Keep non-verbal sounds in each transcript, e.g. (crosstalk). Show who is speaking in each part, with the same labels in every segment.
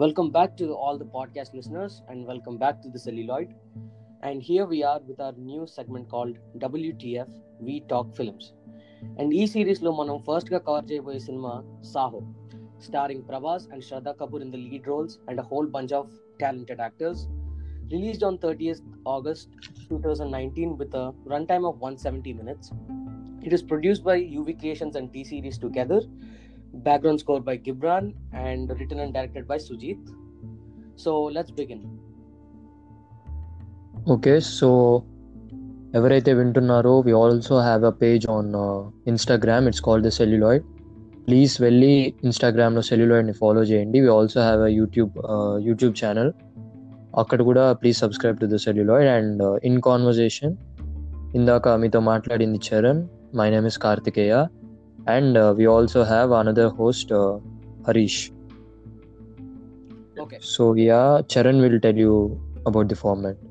Speaker 1: Welcome back to all the podcast listeners, and welcome back to the Celluloid. And here we are with our new segment called WTF We Talk Films. And ఈ సిరీస్లో మనం ఫస్ట్గా cover చేయబోయే cinema Saaho starring Prabhas and Shraddha Kapoor in the lead roles and a whole bunch of talented actors released on thirtieth August two thousand nineteen with a run time of one seventy minutes it is produced by UV Creations and T Series together background score by Gibran and written and directed by Sujit. So let's begin.
Speaker 2: Okay so ఎవరైతే వింటున్నారో we also have a page on Instagram it's called the Celluloid please వెళ్ళి ఇన్స్టాగ్రామ్లో సెల్యులాయిడ్ని follow చేయండి. We also have a YouTube YouTube channel అక్కడ కూడా please subscribe to the Celluloid and in conversation ఇందాక మీతో మాట్లాడింది Charan. My name is Karthikeya And we also have another host Harish
Speaker 1: Okay.
Speaker 2: So yeah Charan will tell you about the format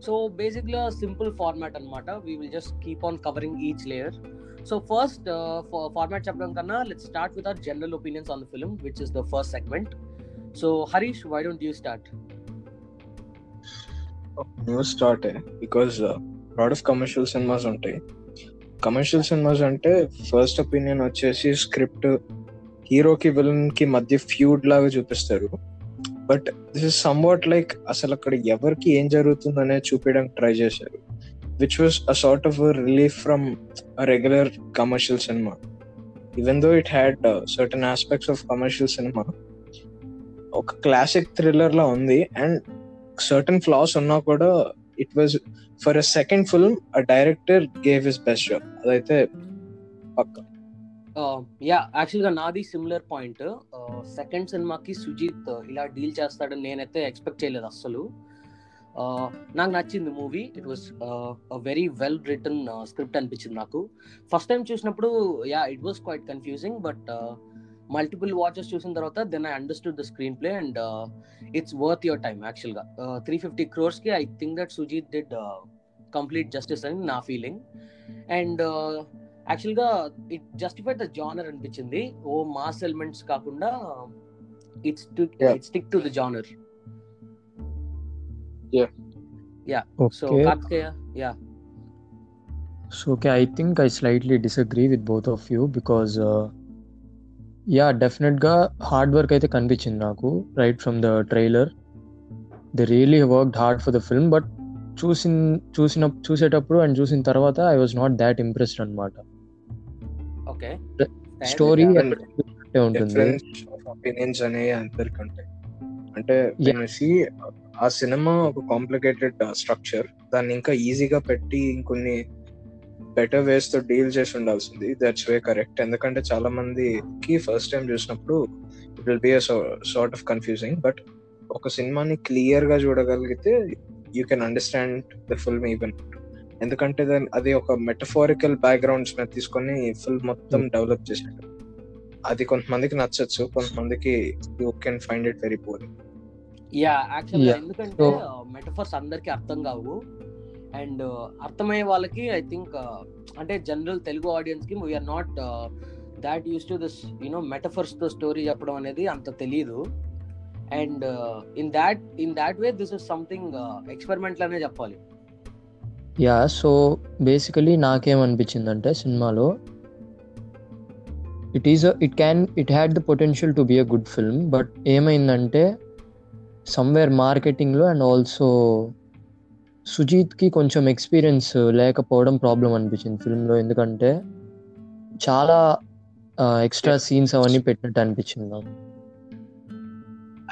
Speaker 1: So basically a simple format anamata. We will just keep on covering each layer. So first, uh, for format చెప్పడం కన్నా let's start with our general opinions on the film, which is the first segment. So Harish, why don't you start?
Speaker 3: News start because lot of commercial cinemas ఉంటాయి commercial cinemas అంటే first opinion వచ్చేసి script హీరోకి విలన్కి మధ్య feud లాగా చూపిస్తారు. But this is somewhat like అసలు అక్కడ ఎవరికి ఏం జరుగుతుందనే చూపించడానికి ట్రై చేశారు. Which was a sort of relief from regular commercial cinema even though it had certain aspects of commercial cinema ఒక క్లాసిక్ థ్రిల్లర్ లా ఉంది. అండ్ సర్టన్ ఫ్లాస్ ఉన్నా కూడా it was for a second film a director gave his best show అదైతే పక్క.
Speaker 1: Yeah యాక్చువల్గా నాది similar point second సినిమాకి సుజీత్ uh, ఇలా డీల్ చేస్తాడని నేనైతే ఎక్స్పెక్ట్ చేయలేదు అస్సలు. Uh, నాకు నచ్చింది movie it was very well written script అనిపించింది నాకు. ఫస్ట్ టైం చూసినప్పుడు yeah it was quite confusing but multiple watches చూసిన తర్వాత then I understood the screenplay and it's worth your time యాక్చువల్గా three fifty క్రోర్స్కి I think that Sujeeth did complete justice అని నా feeling and యాక్చువల్గా it justified the genre అనిపించింది. ఓ mass elements కాకుండా
Speaker 3: it's
Speaker 1: to stick to the genre so
Speaker 2: okay
Speaker 1: Karthikeya yeah
Speaker 2: So, okay, I think I slightly disagree with both of you because, uh, yeah, డెఫినెట్గా hard work అయితే కనిపించింది నాకు right from the trailer they really worked hard for the film but చూసిన చూసిన చూసేటప్పుడు and చూసిన తర్వాత I was not that impressed అనమాట
Speaker 1: ఓకే
Speaker 2: స్టోరీ
Speaker 3: ఒపీనియన్స్ అందరికి ఉంటాయి అంటే ఆ సినిమా ఒక కాంప్లికేటెడ్ స్ట్రక్చర్ దాన్ని ఇంకా ఈజీగా పెట్టి ఇంకొన్ని బెటర్ వేస్తో డీల్ చేసి ఉండాల్సింది. దట్స్ వే కరెక్ట్ ఎందుకంటే చాలా మందికి ఫస్ట్ టైం చూసినప్పుడు it will be sort of confusing but ఒక సినిమాని క్లియర్గా చూడగలిగితే you can understand the film even ఎందుకంటే దాని అది ఒక మెటఫారికల్ బ్యాక్గ్రౌండ్స్ మీద తీసుకొని ఫిల్మ్ మొత్తం డెవలప్ చేశాడు. అది కొంతమందికి నచ్చచ్చు కొంతమందికి you can find it very boring
Speaker 1: yeah యాక్చువల్గా
Speaker 2: Yeah.
Speaker 1: ఎందుకంటే మెటఫర్స్ అందరికి అర్థం కావు. అండ్ అర్థమయ్యే వాళ్ళకి ఐ థింక్ అంటే జనరల్ తెలుగు ఆడియన్స్కి we're not that used to this you మెటఫర్స్తో story చెప్పడం అనేది అంత తెలియదు and in that in that way this is something experiment లానే చెప్పాలి.
Speaker 2: యా సో బేసికలీ నాకేమనిపించిందంటే సినిమాలో it is it can it had the potential to be a good film but ఏమైందంటే somewhere మార్కెటింగ్లో అండ్ ఆల్సో సుజీత్కి కొంచెం ఎక్స్పీరియన్స్ లేకపోవడం problem అనిపించింది ఫిల్మ్లో ఎందుకంటే చాలా ఎక్స్ట్రా సీన్స్ అవన్నీ పెట్టినట్టు అనిపించింది నాకు.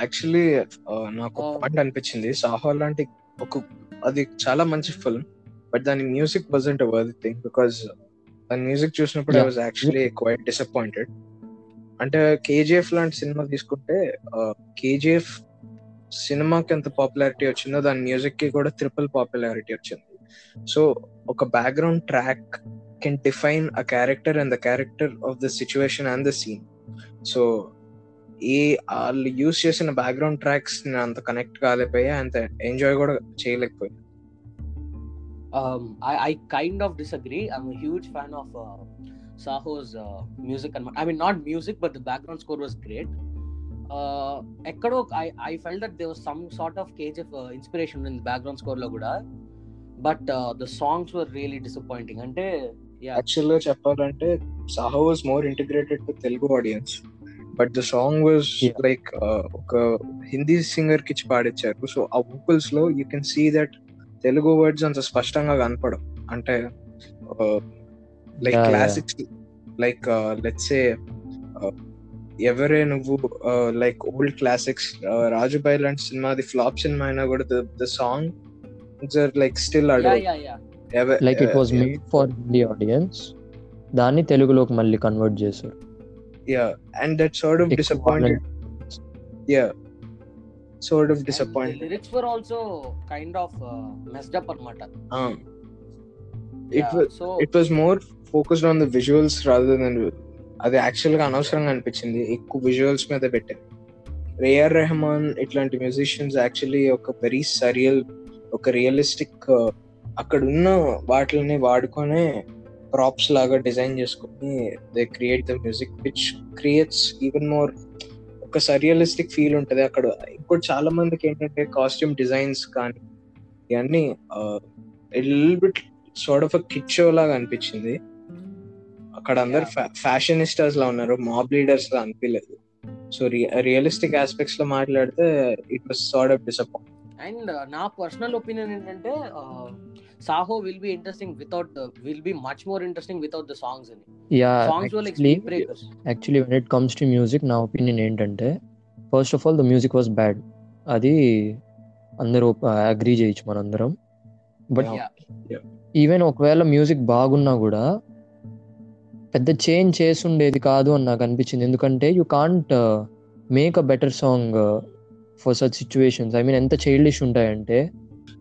Speaker 3: యాక్చువల్లీ నాకు. పాయింట్ అనిపించింది సాహో లాంటి ఒక అది చాలా మంచి ఫిల్మ్ బట్ దాని music wasn't worthy thing because దాని మ్యూజిక్ చూసినప్పుడు
Speaker 2: I.
Speaker 3: Was actually quite disappointed అంటే కేజీఎఫ్ లాంటి సినిమా తీసుకుంటే కేజీఎఫ్ సినిమాకి ఎంత పాపులారిటీ వచ్చిందో దాని మ్యూజిక్కి కూడా ట్రిపుల్ పాపులారిటీ వచ్చింది సో ఒక background track can define a character and the character of the situation and the scene so ఈ వాళ్ళు యూస్ చేసిన బ్యాక్గ్రౌండ్ ట్రాక్స్ అంత కనెక్ట్ కాలేకపోయా అంత ఎంజాయ్ కూడా చేయలేకపోయా
Speaker 1: um, I, I kind of disagree. I'm a huge fan of uh, Saho's uh, music. And I mean, not music, but the background score was great. ఎక్కడో I I felt that they was some sort of KGF inspiration ఉంది background స్కోర్లో కూడా but the songs were really disappointing అంటే
Speaker 3: యాక్చువల్గా చెప్పాలంటే Saaho was more integrated to Telugu audience but the song
Speaker 2: was.
Speaker 3: Like ఒక హిందీ సింగర్కి ఇచ్చి పాడిచ్చారు. సో ఆ వోకల్స్లో you can see that Telugu words అంత స్పష్టంగా కనపడం అంటే లైక్. క్లాసిక్స్ లైక్ లెట్స్ ఎవరే నువ్వు లైక్ ఓల్డ్ క్లాసిక్స్ రాజుబాయ్ లాంటి సినిమాది ఫ్లాప్ సినిమా అయినా కూడా the
Speaker 1: song like still
Speaker 2: like it was made for Hindi audience దాన్ని తెలుగులోకి మళ్ళీ కన్వర్ట్ చేశారు.
Speaker 3: Yeah and that sort of
Speaker 2: ఎక్కువ
Speaker 3: disappointed. Yeah. Sort of disappointed.
Speaker 1: Lyrics were also kind of messed up అనమాట.
Speaker 3: Um it was
Speaker 1: so
Speaker 3: it was more focused on the visuals rather than అది యాక్చువల్గా అనవసరంగా అనిపించింది. ఎక్కువ visuals మీద పెట్టారు ఏఆర్ రెహమాన్ ఇట్లాంటి మ్యూజిషియన్స్ యాక్చువల్లీ ఒక వెరీ సరియల్ ఒక రియలిస్టిక్ అక్కడ ఉన్న వాటిని వాడుకొనే ప్రాప్స్ లాగా డిజైన్ చేసుకొని they create the music which creates even more ఒక సరియలిస్టిక్ ఫీల్ ఉంటది. అక్కడ ఇంకోటి చాలా మందికి ఏంటంటే కాస్ట్యూమ్ డిజైన్స్ కానీ ఇవన్నీ bit sort of kit show లాగా అనిపించింది. అక్కడ అందరు ఫ్యాషనిస్టర్స్ లా ఉన్నారు. మాబ్ లీడర్స్ లా అనిపించలేదు సో రియలిస్టిక్ ఆస్పెక్ట్స్లో మాట్లాడితే it was sort of disappoint
Speaker 1: and నా పర్సనల్ ఒపీనియన్ ఏంటంటే Saaho will be interesting without will be much more interesting without the songs అని
Speaker 2: yeah
Speaker 1: songs were like
Speaker 2: actually
Speaker 1: speed breakers
Speaker 2: actually when it comes to music నా opinion ఏంటంటే first of all the music was bad అది అందరూ agree చేయొచ్చు మనందరం. But
Speaker 1: Yeah.
Speaker 2: Even ఒకవేళ music బాగున్నా కూడా పెద్ద చేంజ్ చేసి ఉండేది కాదు అని నాకు అనిపించింది. ఎందుకంటే you can't make a better song for such situations I mean ఎంత చైల్డిష్ ఉంటాయంటే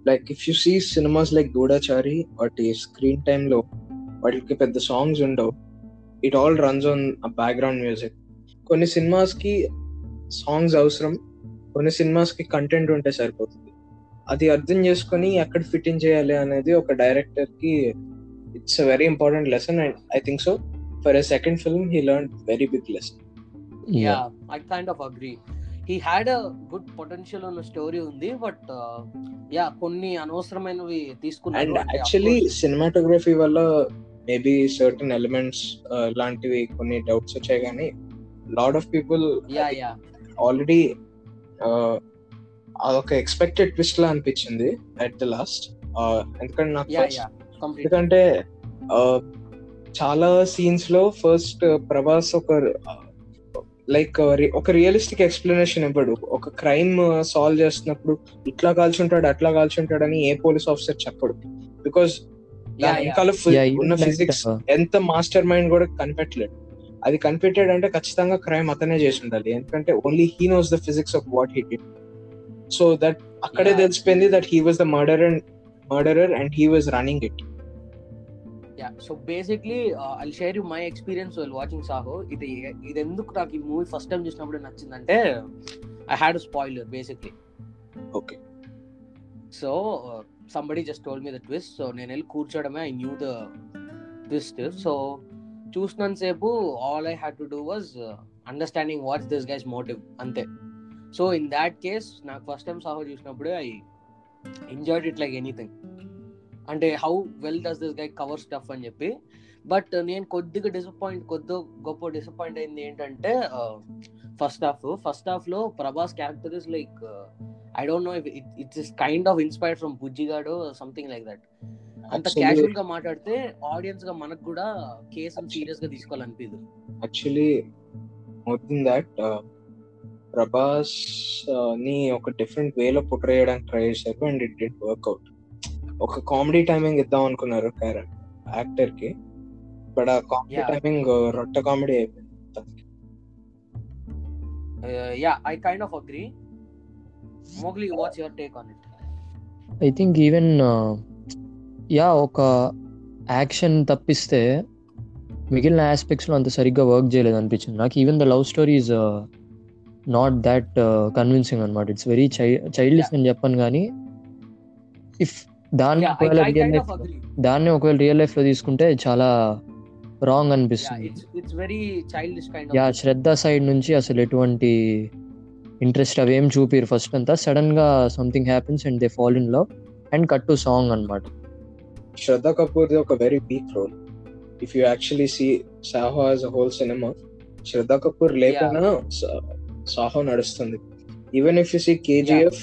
Speaker 3: like if you see cinemas like Goodachari వాటి స్క్రీన్ టైమ్లో వాటికి పెద్ద సాంగ్స్ ఉండవు. It all runs on background music కొన్ని సినిమాస్కి సాంగ్స్ అవసరం కొన్ని సినిమాస్కి కంటెంట్ ఉంటే సరిపోతుంది. అది అర్థం చేసుకొని ఎక్కడ ఫిట్ ఇన్ చేయాలి అనేది ఒక డైరెక్టర్కి it's a very important lesson and I think so for a second film he learn very big lesson
Speaker 1: yeah I kind of agree he had a good potential ఉన్న స్టోరీ ఉంది but yeah కొన్ని అనవసరమైనవి of
Speaker 3: actually cinematography వల్ల maybe certain elements లాంటివి కొన్ని doubts వచ్చాయి కానీ lot of people
Speaker 1: yeah yeah
Speaker 3: already అదొక ఎక్స్పెక్టెడ్ ట్విస్ట్ లా అనిపించింది అట్ ద లాస్ట్ ఎందుకంటే నాకు ఎందుకంటే uh, చాలా సీన్స్లో ఫస్ట్ ప్రభాస్ ఒక లైక్ ఒక రియలిస్టిక్ ఎక్స్ప్లెనేషన్ ఇవ్వడు. ఒక క్రైమ్ సాల్వ్ చేస్తున్నప్పుడు ఇట్లా కాల్చుంటాడు అట్లా కాల్చుంటాడు అని ఏ పోలీస్ ఆఫీసర్ చెప్పడు. బికాస్ వెనకాల ఉన్న ఫిజిక్స్
Speaker 2: uh,
Speaker 3: ఎంత మాస్టర్ మైండ్ కూడా కనిపెట్టలేడు. అది కనిపెట్టాడు అంటే ఖచ్చితంగా క్రైమ్ అతనే చేసి ఉండాలి. ఎందుకంటే only he knows the physics of what he did so that అక్కడే. తెలిసిపోయింది that he was the murder and murderer and he was running
Speaker 1: it so basically I share you my experience while watching Saaho ఇది ఇది ఎందుకు నాకు ఈ movie first time చూసినప్పుడు నచ్చిందంటే I had spoiler basically
Speaker 3: okay
Speaker 1: so somebody just told me the twist so నేను వెళ్ళి కూర్చోవడమే I knew the twist so చూసినంతసేపు all I had to do was understanding what's this guy's motive అంతే. So in that case నాకు first time Saaho చూసినప్పుడు I enjoyed it like anything అంటే how well does this guy cover stuff అని చెప్పి. But నేను కొద్దిగా disappoint కొద్ది గొప్ప డిసప్పాయింట్ అయింది ఏంటంటే ఫస్ట్ హాఫ్ ఫస్ట్ హాఫ్లో Prabhas character is like I don't know it's is kind of inspired from Bujjigadu something like that అంత క్యాజువల్గా మాట్లాడితే ఆడియన్స్గా మనకు కూడా కేసు సీరియస్గా తీసుకోవాలనిపించదు
Speaker 3: యాక్చువల్లీ మోర్ దెన్ దాట్ ప్రభాస్ని ఒక డిఫరెంట్ వేలో పుట్ర చేయడానికి ట్రై చేశారు and it didn't work out ఒక కామెడీ టైమింగ్ ఇద్దాం అనుకున్నారు యాక్టర్కి. బట్ ఆ కామెడీ. టైమింగ్ రొట్ట కామెడీ అయిపోయింది
Speaker 1: yeah I kind of agree Mowgli what's your take on it
Speaker 2: I think even yeah ఒక యాక్షన్ తప్పిస్తే మిగిలిన ఆస్పెక్ట్స్లో అంత సరిగ్గా వర్క్ చేయలేదు అనిపించింది. నాకు even the love story is not that convincing అనమాట ఇట్స్ వెరీ చైల్డిష్ అని చెప్పాను కానీ ఇఫ్ దాన్ని ఒకవేళ రియల్ లైఫ్ దాన్ని ఒకవేళ రియల్ లైఫ్లో తీసుకుంటే చాలా రాంగ్ అనిపిస్తుంది.
Speaker 1: It's very childish
Speaker 2: kind
Speaker 1: yeah
Speaker 2: Shraddha side నుంచి అసలు ఎటువంటి ఇంట్రెస్ట్ అవేం చూపిరు ఫస్ట్ అంతా. సడన్గా something happens and they fall in love and cut to song అనమాట
Speaker 3: శ్రద్ధ కపూర్ ఒక very weak role if you actually see Saaho as a whole cinema Shraddha Kapoor లేకుండా సాహో నడుస్తుంది. Even if you see KGF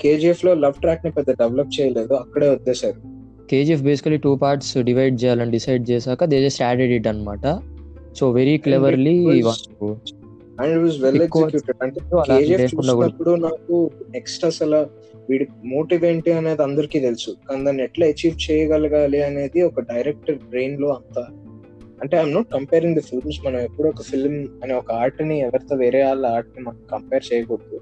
Speaker 3: కేజీఎఫ్లో love ట్రాక్ని పెద్ద develop చేయలేదు అక్కడే వద్దేశారు
Speaker 2: KGF basically two parts divide చేయాలని decide చేశాక దే జస్ట్ యాడెడ్ ఇట్ అనమాట so
Speaker 3: very cleverly and it was
Speaker 2: well
Speaker 3: executed అంటే కేజీఎఫ్ చూసినప్పుడు నాకు నెక్స్ట్ అసలు వీడి మోటివ్ ఏంటి అనేది అందరికీ తెలుసు. కానీ దాన్ని ఎట్లా అచీవ్ చేయగలగాలి అనేది ఒక డైరెక్టర్ బ్రెయిన్లో అంత అంటే I'm not comparing the films మనం ఎప్పుడు ఒక ఫిల్మ్ అనే ఒక ఆర్ట్ని ఎవరితో వేరే వాళ్ళ ఆర్ట్ని మనం కంపేర్ చేయకూడదు.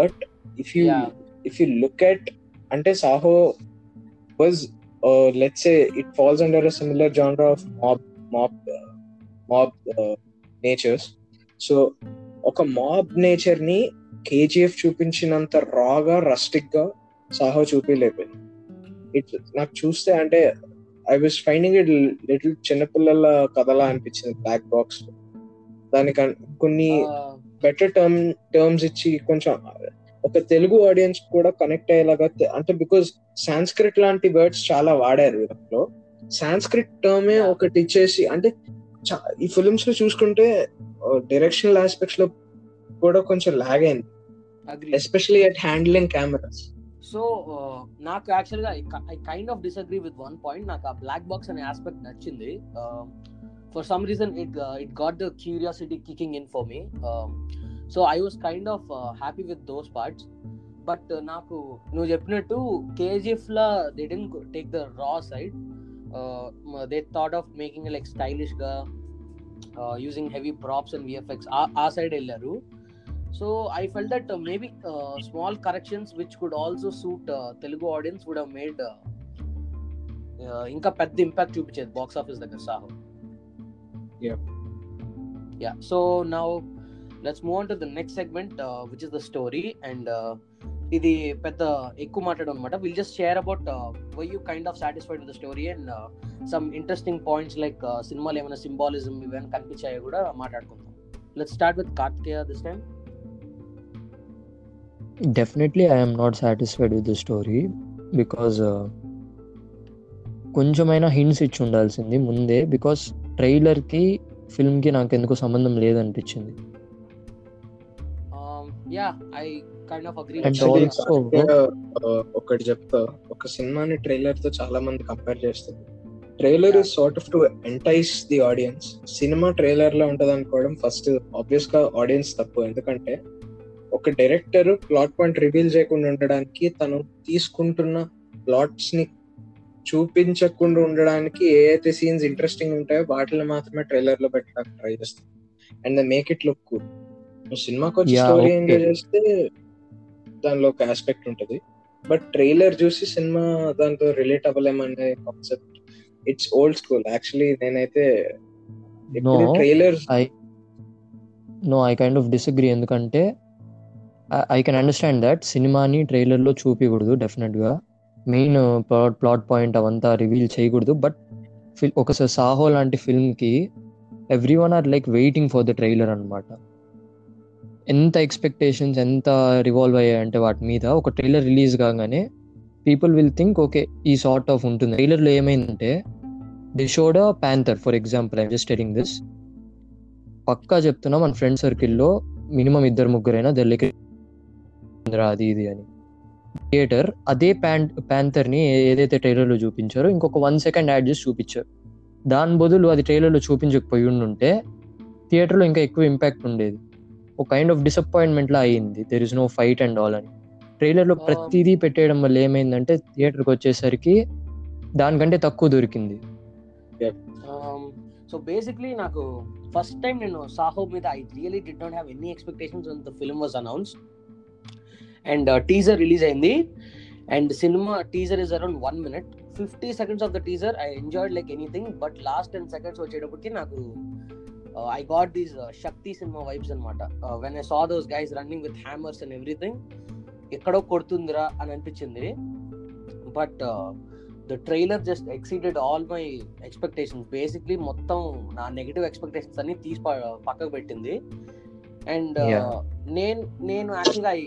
Speaker 3: But if you
Speaker 1: Yeah.
Speaker 3: If you look at అంటే Saaho was let's say it falls under a similar genre of mob mob mob natures so ఒక మాబ్ నేచర్ని కేజీఎఫ్ చూపించినంత రాగా రస్టిక్గా సాహో చూపించలేకపోయింది. ఇట్ నాకు చూస్తే అంటే I was finding it little చిన్నపిల్లల కథలా అనిపించింది బ్లాక్ బాక్స్ దానికి కొన్ని బెటర్ టర్మ్ టర్మ్స్ ఇచ్చి కొంచెం ఒక తెలుగు ఆడియన్స్ కూడా కనెక్ట్ అయ్యేలాగా అంటే బికాస్ సాంస్క్రిట్ లాంటి వర్డ్స్ చాలా వాడారు వీళ్ళలో. సాంస్క్రిట్ టర్మే. ఒకటి ఇచ్చేసి అంటే ఈ ఫిలిమ్స్లో చూసుకుంటే డైరెక్షనల్ ఆస్పెక్ట్స్లో కూడా కొంచెం లాగ్ అయింది. Especially at handling cameras
Speaker 1: so నాకు యాక్చువల్గా I kind of disagree with one point నాకు ఆ బ్లాక్ బాక్స్ అనే ఆస్పెక్ట్ నచ్చింది. For some reason it it got the curiosity kicking in for me so I was kind of happy with those parts. But నాకు నువ్వు చెప్పినట్టు KGF law they then take the raw side they thought of making like స్టైలిష్గా using heavy props and VFX ఆ side వెళ్ళారు. So I felt that maybe small corrections which could also suit Telugu audience would made ఇంకా పెద్ద impact చూపించేది box office దగ్గర Saaho.
Speaker 3: Yeah.
Speaker 1: Yeah so now let's move on to the next segment which is the story and ఇది పెద్ద ఎక్కువ మాట్లాడడం అనమాట will just share about why you kind of satisfied with the story and some interesting points like సినిమాలు ఏమైనా symbolism ఇవన్నీ కనిపించాయో కూడా మాట్లాడుకుందాం. Let's start with Karthikeya this time
Speaker 2: definitely I'm not satisfied with the story because కొంచెమైనా hints ఇచ్చి ఉండాల్సింది ముందే బికాస్ ట్రైలర్కి ఫిల్మ్కి నాకు ఎందుకో సంబంధం లేదనిపించింది.
Speaker 1: Yeah I kind of agree
Speaker 2: And
Speaker 3: Actually,
Speaker 2: also-
Speaker 3: Karthikeya, uh, ఒకటి చెప్తా. ఒక సినిమాని ట్రైలర్తో చాలా మంది కంపేర్ చేస్తారు trailer is sort of to entice the audience cinema ట్రైలర్లో ఉంటది అనుకోవడం ఫస్ట్ ఆబ్వియస్గా ఆడియన్స్ తప్పు. ఎందుకంటే ఒక డైరెక్టర్ ప్లాట్ పాయింట్ రివీల్ చేయకుండా ఉండడానికి తను తీసుకుంటున్న ప్లాట్స్ని చూపించకుండా ఉండడానికి ఏ అయితే సీన్స్ ఇంట్రెస్టింగ్ ఉంటాయో వాటిని మాత్రమే ట్రైలర్లో పెట్టడానికి ట్రై చేస్తాం and make it look good నువ్వు సినిమాకి వచ్చి స్టోరీ. ఎంజాయ్ చేస్తే దానిలో ఒక ఆస్పెక్ట్ ఉంటది. బట్ ట్రైలర్ చూసి సినిమా దాంతో relate అవ్వలేమనే concept it's old school actually నేనైతే trailer
Speaker 2: I know I kind of disagree ఎందుకంటే ఐ కెన్ అండర్స్టాండ్ దట్ సినిమాని ట్రైలర్లో చూపించకూడదు డెఫినెట్గా మెయిన్ ప్లాట్ ప్లాట్ పాయింట్ అవంతా రివీల్ చేయకూడదు. బట్ ఫిల్ ఒకసారి సాహో లాంటి ఫిల్మ్కి everyone are like waiting for the trailer అనమాట ఎంత ఎక్స్పెక్టేషన్స్ ఎంత రివాల్వ్ అయ్యాయంటే వాటి మీద ఒక ట్రైలర్ రిలీజ్ కాగానే పీపుల్ విల్ థింక్ ఓకే ఈ సార్ట్ ఆఫ్ ఉంటుంది. ట్రైలర్లో ఏమైందంటే the showed panther for example I'm just telling this పక్కా చెప్తున్నా మన ఫ్రెండ్ సర్కిల్లో మినిమం ఇద్దరు ముగ్గురైనా దెల్లకి అది ఇది అని. థియేటర్ అదే ప్యాన్ ప్యాంథర్ని ఏదైతే ట్రైలర్లో చూపించారో ఇంకొక వన్ సెకండ్ యాడ్ చేసి చూపించారు. దాని బదులు అది ట్రైలర్లో చూపించకపోయి ఉండుంటే థియేటర్లో ఇంకా ఎక్కువ ఇంపాక్ట్ ఉండేది. ఒక కైండ్ ఆఫ్ డిసప్పాయింట్మెంట్లా అయ్యింది there is no fight and all అని. ట్రైలర్లో
Speaker 1: Um,
Speaker 2: ప్రతిదీ పెట్టేయడం వల్ల ఏమైందంటే థియేటర్కి వచ్చేసరికి దానికంటే తక్కువ దొరికింది.
Speaker 1: సో బేసిక్లీ నాకు ఫస్ట్ టైం నేను సాహో మీద I really did not have any expectations the film was announce and teaser release అయింది. And cinema teaser is around one minute fifty seconds of the teaser I enjoyed like anything but last ten seconds వచ్చేటప్పటికి నాకు I got these Shakti cinema vibes అనమాట when I saw those guys running with hammers and everything ఎక్కడో కొడుతుందిరా అని అనిపించింది. But the trailer just exceeded all my expectations basically మొత్తం నా negative expectations అన్ని తీసి పక్కకు పెట్టింది. And
Speaker 2: Yeah.
Speaker 1: నేను నేను యాక్చువల్గా I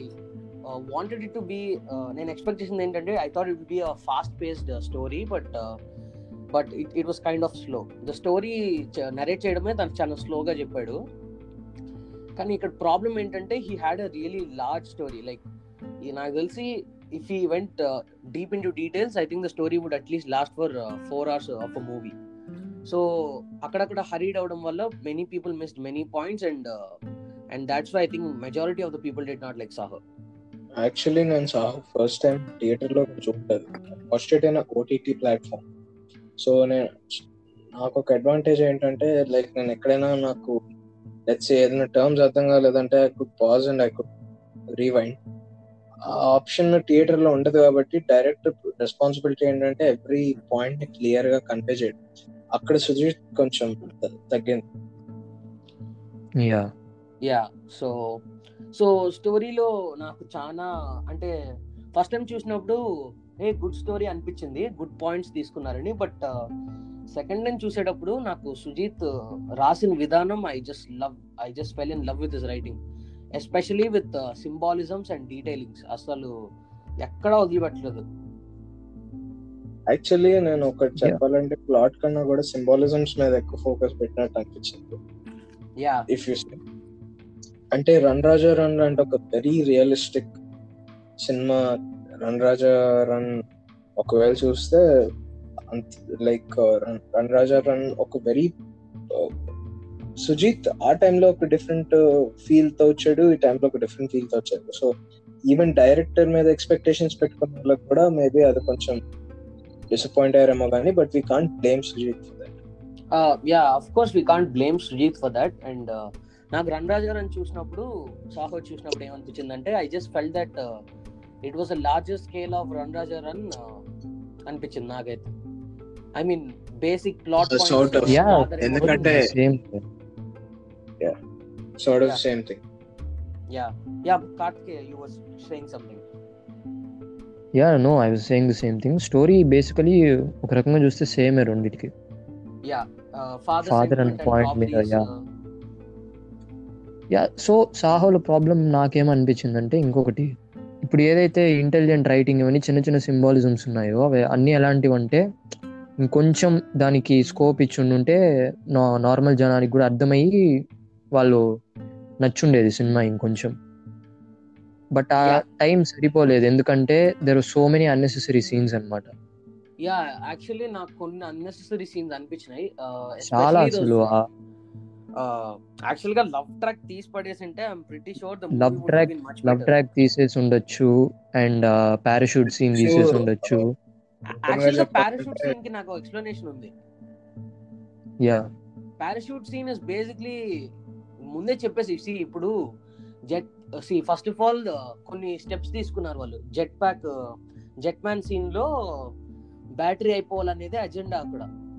Speaker 1: wanted it to be నేను ఎక్స్పెక్ట్ చేసింది ఏంటంటే I thought it be a fast paced story but but it it was kind of slow. The story narrate చేయడమే తను చాలా స్లోగా చెప్పాడు. కానీ ఇక్కడ ప్రాబ్లం ఏంటంటే he had a really large story. Like నాకు తెలిసి if he went uh, deep into details I think the story would at least last for uh, four hours of a movie. So అక్కడక్కడ hurried అవడం వల్ల many people missed many points and uh, and that's why I think majority of the people did not like
Speaker 3: Saaho. Actually నేను Saaho first time థియేటర్లో చూడలేదు first it అయిన OTT platform. So నేను నాకు ఒక అడ్వాంటేజ్ ఏంటంటే లైక్ నేను ఎక్కడైనా నాకు లెట్స్ ఏదైనా టర్మ్స్ అర్థం కాలేదంటే I could pause and I could rewind ఆ ఆప్షన్ థియేటర్లో ఉండదు కాబట్టి డైరెక్ట్ రెస్పాన్సిబిలిటీ ఏంటంటే ఎవ్రీ పాయింట్ని క్లియర్గా కన్వే చేయడం. అక్కడ సుజిత్ కొంచెం తగ్గింది.
Speaker 2: యా
Speaker 1: యా సో సో స్టోరీలో నాకు చాలా అంటే ఫస్ట్ టైం చూసినప్పుడు ఏ గుడ్ స్టోరీ అనిపించింది గుడ్ పాయింట్స్ తీసుకున్నారని. బట్ సెకండ్ టైం చూసేటప్పుడు నాకు సుజీత్ రాసిన విధానం I just love I just fell in love with his writing especially with symbolisms and detailings అసలు ఎక్కడ వదిలిపెట్టలేదు.
Speaker 3: యాక్చువల్లీ నేను ఒకటి చెప్పాలంటే ప్లాట్ కన్నా కూడా సింబాలిజమ్స్ మీద ఎక్కువ ఫోకస్ పెట్టినట్టు అనిపించింది.
Speaker 1: యా
Speaker 3: ఇఫ్ యూ అంటే రన్ రాజా రన్ అంటే ఒక very realistic cinema run Raja run ఒకవేళ చూస్తే like uh, run Raja run ఒక వెరీ uh, సుజిత్ ఆ టైంలో ఒక డిఫరెంట్ ఫీల్ uh, తో వచ్చాడు ఈ టైంలో ఒక డిఫరెంట్ ఫీల్తో వచ్చాడు. సో ఈవెన్ డైరెక్టర్ మీద ఎక్స్పెక్టేషన్స్ పెట్టుకున్న వాళ్ళకి కూడా మేబీ అది కొంచెం డిసప్పాయింట్ అయ్యారేమో కానీ but we can't blame Sujeeth for that
Speaker 1: yeah of course we can't blame Sujeeth for that and నాకు రన్ రాజ్ గారు చూసినప్పుడు సాహో చూసినప్పుడు ఏమనిపించింది అంటే I just felt that it was a largest scale of run Raja run అనిపించింది నాకైతే. I mean basic plot
Speaker 3: The sort of-
Speaker 2: Yeah,
Speaker 3: ఎందుకంటే-
Speaker 2: same
Speaker 3: sort of
Speaker 1: Yeah.
Speaker 3: Same thing
Speaker 1: yeah yeah Karthik you was saying something
Speaker 2: yeah no I was saying the same thing story basically ఒక రకంగా చూస్తే సేమే రెండిటికి.
Speaker 1: Yeah father
Speaker 2: Father and point మీద, yeah. Yeah so సాహోలో problem నాకేమనిపించిందంటే ఇంకొకటి. ఇప్పుడు ఏదైతే ఇంటెలిజెంట్ రైటింగ్ ఇవన్నీ చిన్న చిన్న సింబాలిజమ్స్ ఉన్నాయో అవి అన్ని ఎలాంటివి అంటే ఇంకొంచెం దానికి స్కోప్ ఇచ్చి ఉంటే నార్మల్ జనానికి కూడా అర్థమయ్యి వాళ్ళు నచ్చుండేది సినిమా ఇంకొంచెం. బట్ ఆ. టైం సరిపోలేదు. ఎందుకంటే there so many unnecessary scenes అన్నమాట.
Speaker 1: యా యాక్చువల్లీ నాకు కొన్ని అన్నెసెసరీ సీన్స్ అనిపించినాయి.
Speaker 2: చాలా అసలు
Speaker 1: యాక్చువల్గా లవ్ ట్రాక్ తీసి పడేసి ఉంటే I'm pretty sure the
Speaker 2: Love track- love track తీసేసి ఉండొచ్చు. అండ్ పారాషూట్ సీన్ తీసేసి ఉండొచ్చు.
Speaker 3: యాక్చువల్గా
Speaker 1: పారాషూట్ సీన్కి నాకు ఎక్స్ప్లెనేషన్ ఉంది.
Speaker 2: Yeah
Speaker 1: parachute scene is basically ముందే చెప్పేసి సి ఇప్పుడు jet C first of all కొన్ని స్టెప్స్ తీసుకున్నారు వాళ్ళు. జెట్ ప్యాక్ జెట్ మ్యాన్ సీన్లో బ్యాటరీ అయిపోవాలనేది అజెండా అక్కడ.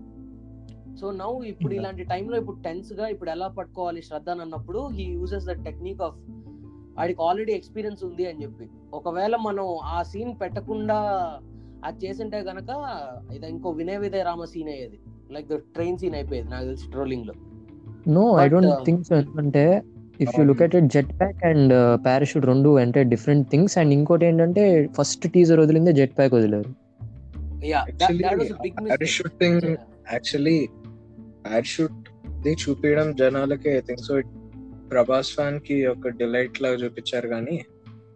Speaker 1: సో నౌ ఇప్పుడు
Speaker 2: Yeah.
Speaker 1: ఇలాంటి టైంలో ఇప్పుడు టెన్స్గా ఇప్పుడు ఎలా పట్టుకోవాలి శ్రద్ధ అని అన్నప్పుడు he uses the technique of వాడికి ఆల్రెడీ ఎక్స్పీరియన్స్ ఉంది అని చెప్పి. ఒకవేళ మనం ఆ సీన్ పెట్టకుండా అది చేసింటే గనక ఇది ఇంకో వినయ విదయ రామ సీన్ అయ్యేది. లైక్ ద ట్రైన్ సీన్ అయిపోయేది నాకు తెలిసి
Speaker 2: ట్రోలింగ్లో. No
Speaker 1: I
Speaker 2: don't
Speaker 1: uh,
Speaker 2: think so ఎందుకంటే if you look at it jet pack and parachute రెండు అంటే డిఫరెంట్ థింగ్స్ అండ్ ఇంకోటి ఏంటంటే ఫస్ట్ టీజర్ వదిలిందే జెట్ ప్యాక్ వదిలేరు
Speaker 1: యా
Speaker 3: పారాషూట్ ది చూపించడం జనాలకి ఐ థింక్ సో ప్రభాస్ ఫ్యాన్కి ఒక డిలైట్ లాగా చూపించారు కానీ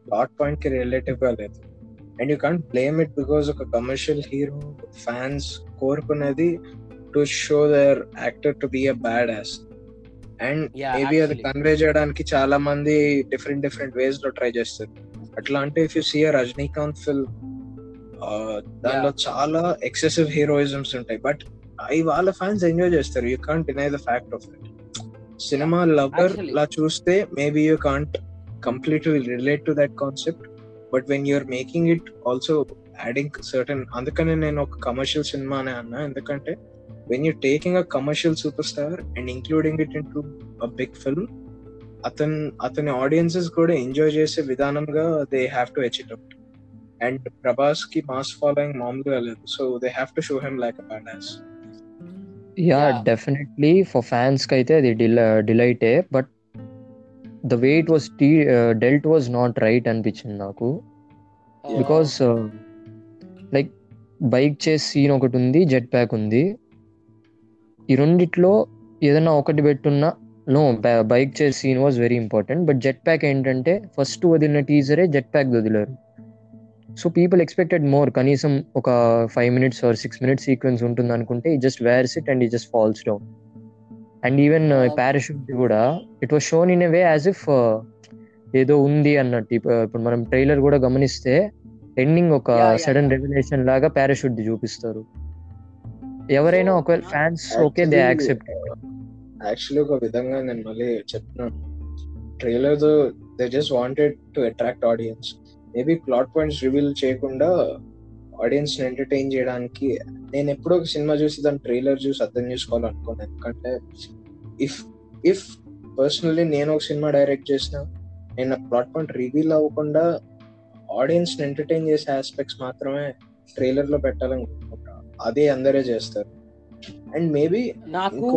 Speaker 3: ప్లాట్ పాయింట్కి రిలేటివ్గా లేదు. And you can't blame it because ఒక కమర్షియల్ హీరో ఫ్యాన్స్ కోరుకునేది to show their actor to be a bad ass
Speaker 1: and
Speaker 3: maybe అది. కన్వే చేయడానికి చాలా మంది డిఫరెంట్ డిఫరెంట్ వేస్లో ట్రై చేస్తారు. అట్లా అంటే if you see Rajinikanth film దానిలో చాలా ఎక్సెసివ్ హీరోయిజమ్స్ ఉంటాయి. బట్ అవి వాళ్ళ ఫ్యాన్స్ ఎంజాయ్ చేస్తారు. You can't deny the fact of it cinema
Speaker 1: lover.
Speaker 3: లా చూస్తే maybe you can't completely relate to that concept but when you're making it also adding certain అందుకనే నేను ఒక కమర్షియల్ సినిమా అనే అన్నా. ఎందుకంటే when you taking a commercial super star and including it into a big film అతను అతని audiences కూడా enjoy చేసే విధానంగా they have to hatch it out and ప్రభాస్కి mass following మామూలుగా లేదు. So they have to show him like a
Speaker 2: bad
Speaker 1: yeah
Speaker 2: Yeah. Definitely for ఫ్యాన్స్కి అయితే అది డిలైటే but the way it was tea dealt was not right అనిపించింది నాకు because like bike chase scene ఒకటి ఉంది jet pack ఉంది ఈ రెండిట్లో ఏదైనా ఒకటి పెట్టున్నా no bike chase scene was very important but jet pack ఏంటంటే ఫస్ట్ వదిలిన టీజరే జెట్ ప్యాక్ వదిలారు. సో పీపుల్ ఎక్స్పెక్టెడ్ మోర్ కనీసం ఒక five minutes or six minutes sequence ఉంటుంది అనుకుంటే ఈ జస్ట్ వేర్స్ ఇట్ అండ్ ఈ just falls down and even
Speaker 1: Uh,
Speaker 2: parachute కూడా it was shown in a way as if ఏదో ఉంది అన్నట్టు. ఇప్ప- ఇప్పుడు మనం ట్రైలర్ కూడా గమనిస్తే ఎండింగ్ ఒక సడన్. రెవల్యూషన్ లాగా పారాషూట్ ది చూపిస్తారు. ఎవరైనా ఒకవేళ fans okay they
Speaker 3: Actually,
Speaker 2: accept
Speaker 3: actually ఒక విధంగా నేను మళ్ళీ చెప్తున్నాను. Trailer they just wanted to attract audience maybe plot points reveal చేయకుండా ఆడియన్స్ని ఎంటర్టైన్ చేయడానికి నేను ఎప్పుడో ఒక సినిమా చూసి దాని ట్రైలర్ చూసి అర్థం చేసుకోవాలనుకున్నాను ఎందుకంటే ఇఫ్ ఇఫ్ పర్సనల్లీ నేను ఒక సినిమా డైరెక్ట్ చేసిన నేను ప్లాట్ పాయింట్ రివీల్ అవ్వకుండా ఆడియన్స్ని ఎంటర్టైన్ చేసే ఆస్పెక్ట్స్ మాత్రమే ట్రైలర్లో పెట్టాలని అనుకుంటా అదే అందరే చేస్తారు. అండ్ మేబీ
Speaker 1: నాకు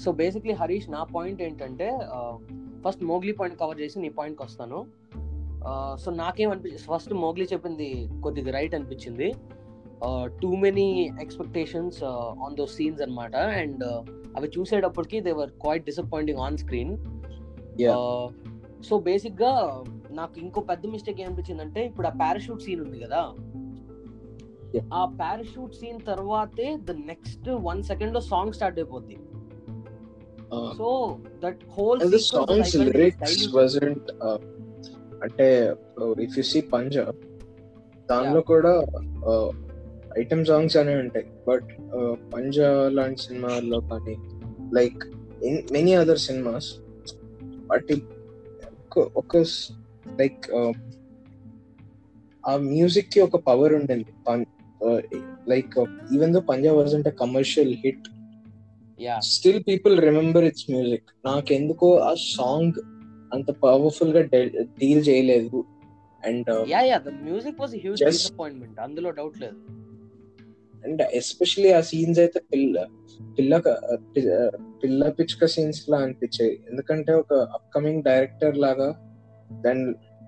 Speaker 1: సో బేసిక్లీ హరీష్ నా పాయింట్ ఏంటంటే ఫస్ట్ మోగ్లీ పాయింట్ కవర్ చేసి నీ పాయింట్కి వస్తాను సో నాకేం అనిపించింది ఫస్ట్ మోగ్లీ చెప్పింది కొద్దిగా రైట్ అనిపించింది. Too many expectations on those scenes అనమాట అండ్ అవి చూసేటప్పటికి they were quite disappointing
Speaker 3: on
Speaker 1: screen. So బేసిక్గా నాకు ఇంకో పెద్ద మిస్టేక్ ఏమనిపించిందంటే ఇప్పుడు ఆ పారాషూట్ సీన్ ఉంది కదా. ఆ పారాషూట్ సీన్ తర్వాతే ద నెక్స్ట్ వన్ సెకండ్లో సాంగ్ స్టార్ట్ అయిపోద్ది. సో దట్ హోల్
Speaker 3: uh, అంటే ఇఫ్ యు సీ పంజాబ్ దానిలో కూడా ఐటమ్ సాంగ్స్ అనే ఉంటాయి. బట్ పంజా లాంటి సినిమాల్లో కానీ లైక్ మెనీ అదర్ సినిమాస్ వాటి ఒక- లైక్ ఆ మ్యూజిక్కి ఒక పవర్ ఉండింది like even though Punjab was అంటే commercial
Speaker 1: hit
Speaker 3: still people remember its music నాకెందుకో ఆ సాంగ్ అంత పవర్ఫుల్గా డీల్ చేయలేదు.
Speaker 1: And yeah yeah the music was
Speaker 3: huge
Speaker 1: disappointment అందులో డౌట్ లేదు.
Speaker 3: అండ్ ఎస్పెషలీ ఆ సీన్స్ అయితే పిల్ల పిల్ల పిల్ల పిచ్చుక సీన్స్ లా అనిపించాయి. ఎందుకంటే ఒక అప్కమింగ్ డైరెక్టర్ లాగా then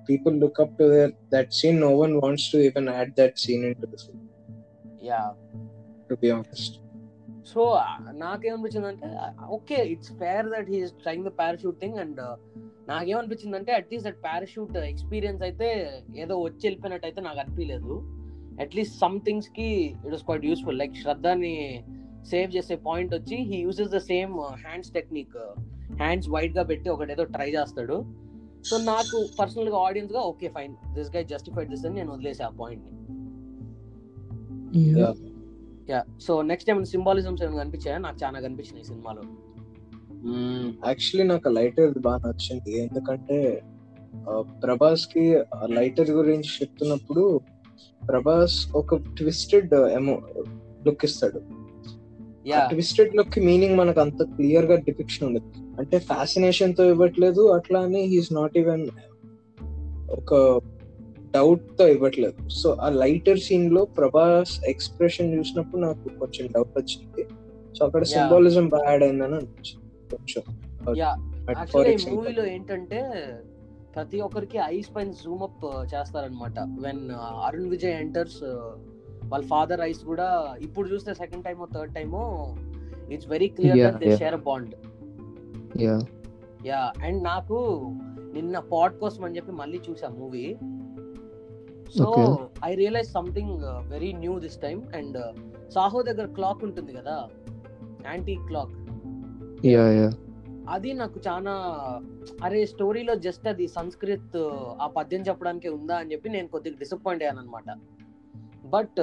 Speaker 3: people look up to that scene no one wants to even add that scene into the film
Speaker 1: yeah
Speaker 3: to be honest
Speaker 1: so నాకేమనిపించింది అంటే okay it's fair that he's trying the parachute thing and నాకేమనిపించింది అంటే at least that parachute experience అయితే ఏదో వచ్చి వెళ్ళిపోయినట్టు అయితే నాకు అనిపించలేదు at least some థింగ్స్కి it was quite useful like శ్రద్ధని save చేసే పాయింట్ వచ్చి he uses the same hands technique hands వైడ్గా పెట్టి ఒకటి ఏదో ట్రై చేస్తాడు. సో నాకు పర్సనల్గా ఆడియన్స్గా okay fine this guy justified this అని నేను వదిలేసే ఆ పాయింట్ని.
Speaker 3: Yeah
Speaker 1: so next time symbolisms ఏమైనా కనిపించాయా? నాకు చాలా కనిపించినాయి ఈ సినిమాలో.
Speaker 3: యాక్చువల్లీ నాకు లైటర్ బాగా నచ్చింది. ఎందుకంటే ప్రభాస్కి లైటర్ గురించి చెప్తున్నప్పుడు ప్రభాస్ ఒక ట్విస్టెడ్ ఎమో లుక్ ఇస్తాడు.
Speaker 1: యా
Speaker 3: ట్విస్టెడ్ లుక్కి మీనింగ్ మనకు అంత క్లియర్గా డిపిక్షన్ ఉంది అంటే ఫ్యాసినేషన్తో ఇవ్వట్లేదు. అట్లా అని హీస్ నాట్ ఈవెన్ ఒక డౌట్తో ఇవ్వట్లేదు. సో ఆ లైటర్ సీన్లో ప్రభాస్ ఎక్స్ప్రెషన్ చూసినప్పుడు నాకు కొంచెం డౌట్ వచ్చింది. సో అక్కడ. సింబాలిజం బాగా యాడ్ అయిందని అనిపించింది కొంచెం.
Speaker 1: మూవీలో ఏంటంటే ప్రతి ఒక్కరికి ఐస్ పైన జూమ్ అప్ చేస్తారనమాట వెన్ అరుణ్ విజయ్ ఎంటర్స్ వాళ్ళ ఫాదర్ ఐస్ కూడా ఇప్పుడు చూస్తే సెకండ్ టైమో third టైమో it's very
Speaker 2: clear
Speaker 1: that they
Speaker 2: yeah.
Speaker 1: Share bond
Speaker 2: yeah
Speaker 1: yeah and నాకు నిన్న పాడ్ కోసం అని చెప్పి మళ్ళీ చూసా movie
Speaker 2: so.
Speaker 1: I realize something very new this time and Saaho దగ్గర క్లాక్ ఉంటుంది కదా? యాంటీ క్లాక్ అది నాకు చాలా అరే స్టోరీలో జస్ట్ అది సంస్కృత్ ఆ పద్యం చెప్పడానికే ఉందా అని చెప్పి నేను కొద్దిగా డిసప్పాయింట్ అయ్యాను అనమాట బట్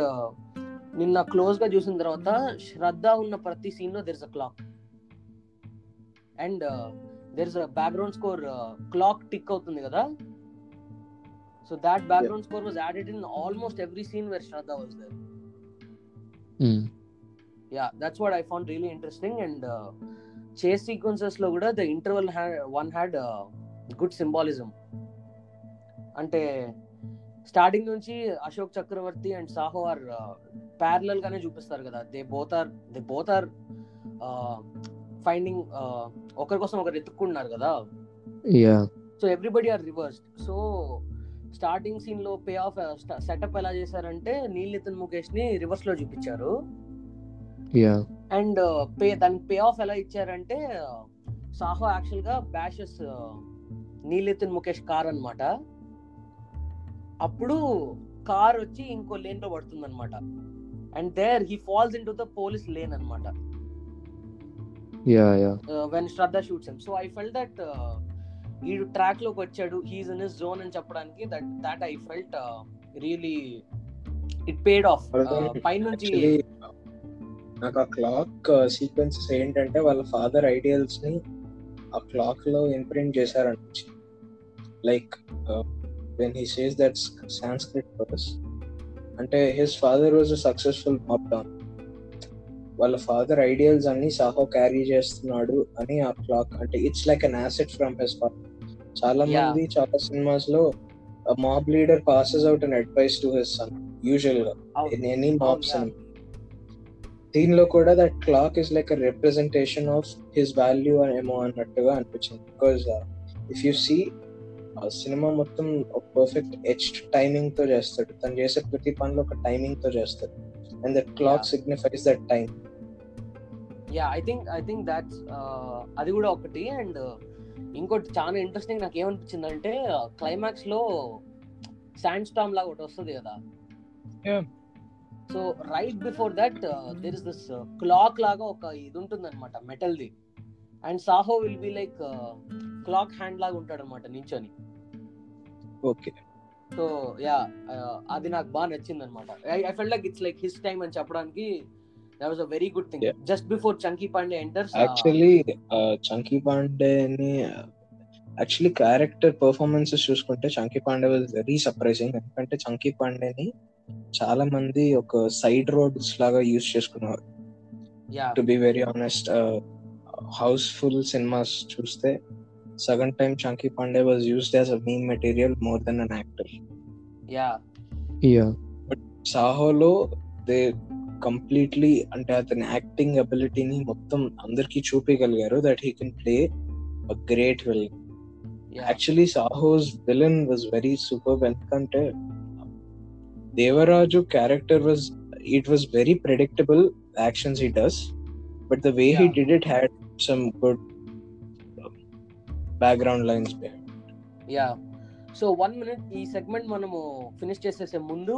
Speaker 1: నిన్న క్లోజ్గా చూసిన తర్వాత శ్రద్ధ ఉన్న ప్రతి సీన్లో there is a clock and there is a background score clock tick అవుతుంది కదా? So that background score was added in almost every scene where Shraddha was there yeah that's what I found really interesting and chase సీక్వెన్సెస్లో కూడా the interval one had good symbolism అంటే starting నుంచి Ashok Chakravarthy and Saaho are parallel గానే చూపిస్తారు కదా they both are they both are finding ఒకరి కోసం ఒకరు ఎత్తుక్కున్నారు కదా so everybody are reversed so starting సీన్లో పే ఆఫ్ సెటప్ ఎలా చేశారంటే నీల్ నితిన్ ముఖేష్ని రివర్స్లో చూపించారు. అండ్ పే దానికి పే ఆఫ్ ఎలా ఇచ్చారంటే సాహో యాక్చువల్గా బ్యాషెస్ నీల్ నితిన్ ముఖేష్ కార్ అన్నమాట. అప్పుడు కార్ వచ్చి ఇంకో లేన్లో పడుతుంది అనమాట and there he falls into the police lane అనమాట
Speaker 2: yeah.
Speaker 1: Yeah when Shraddha shoots so I felt that ఈ ట్రాక్లోకి వచ్చాడు. హీస్ ఇన్ హిస్ జోన్ అని చెప్పడానికి that that I felt really it paid off పైనుంచి
Speaker 3: నాకు ఆ క్లాక్ సీక్వెన్సెస్ ఏంటంటే వాళ్ళ ఫాదర్ ఐడియల్స్ని ఆ క్లాక్లో imprint చేశారనిపించింది. Like when he says that Sanskrit verse అంటే his father was successful mob don వాళ్ళ ఫాదర్ ఐడియల్స్ అన్ని సాహో క్యారీ చేస్తున్నాడు అని ఆ క్లాక్ అంటే it's like an asset from his father చాలా. మంది చాలా సినిమాస్లో mob leader passes out an advice to his son యూజువల్గా in any mob
Speaker 1: yeah.
Speaker 3: cinema. దీనిలో కూడా that clock is like a representation of his value ఏమో అన్నట్టుగా అనిపించింది because if you see cinema మొత్తం ఒక పర్ఫెక్ట్ హెచ్డ్ టైమింగ్తో చేస్తాడు తను చేసే ప్రతి పనిలో ఒక టైమింగ్తో చేస్తాడు and that
Speaker 1: clock.
Speaker 3: Signifies that time
Speaker 1: yeah I think I think that's అది కూడా ఒకటి. అండ్ ఇంకోటి చాలా ఇంట్రెస్టింగ్ నాకు ఏమనిపించింది అంటే క్లైమాక్స్లో శాండ్ స్టామ్ లాగా ఒకటి వస్తుంది కదా. So right before that there is this clock లాగా ఒక ఇది ఉంటుంది అనమాట metal the and Saaho will be like clock hand లాగా ఉంటాడు అనమాట నించొని
Speaker 3: ఓకే
Speaker 1: సో యా అది నాకు బాగా నచ్చింది అనమాట I felt like it's like his time అని చెప్పడానికి that was a very good thing
Speaker 3: Yeah.
Speaker 1: Just before Chunky Pandey enters
Speaker 3: actually Chunky పాండేని actually character performances చూసుకుంటే Chunky Pandey was very surprising ఎందుకంటే చంకీ పాండేని చాలా మంది ఒక సైడ్ రోడ్స్ లాగా use చేసుకున్నారు.
Speaker 1: Yeah
Speaker 3: to be very honest Housefull cinemas చూస్తే సగం time Chunky Pandey was used as a meme material more than an actor
Speaker 1: yeah
Speaker 2: yeah
Speaker 3: సాహోలో they completely అంటే అతని యాక్టింగ్ అబిలిటీని మొత్తం అందరికి చూపించగలిగారు that he can play a great villain
Speaker 1: yeah
Speaker 3: actually Saaho's villain was very super ఎందుకంటే Devaraju character was it was very predictable actions he does but the way he
Speaker 1: Yeah.
Speaker 3: Did it had some good background lines
Speaker 1: yeah so one minute ఈ segment మనము finish చేసేసే ముందు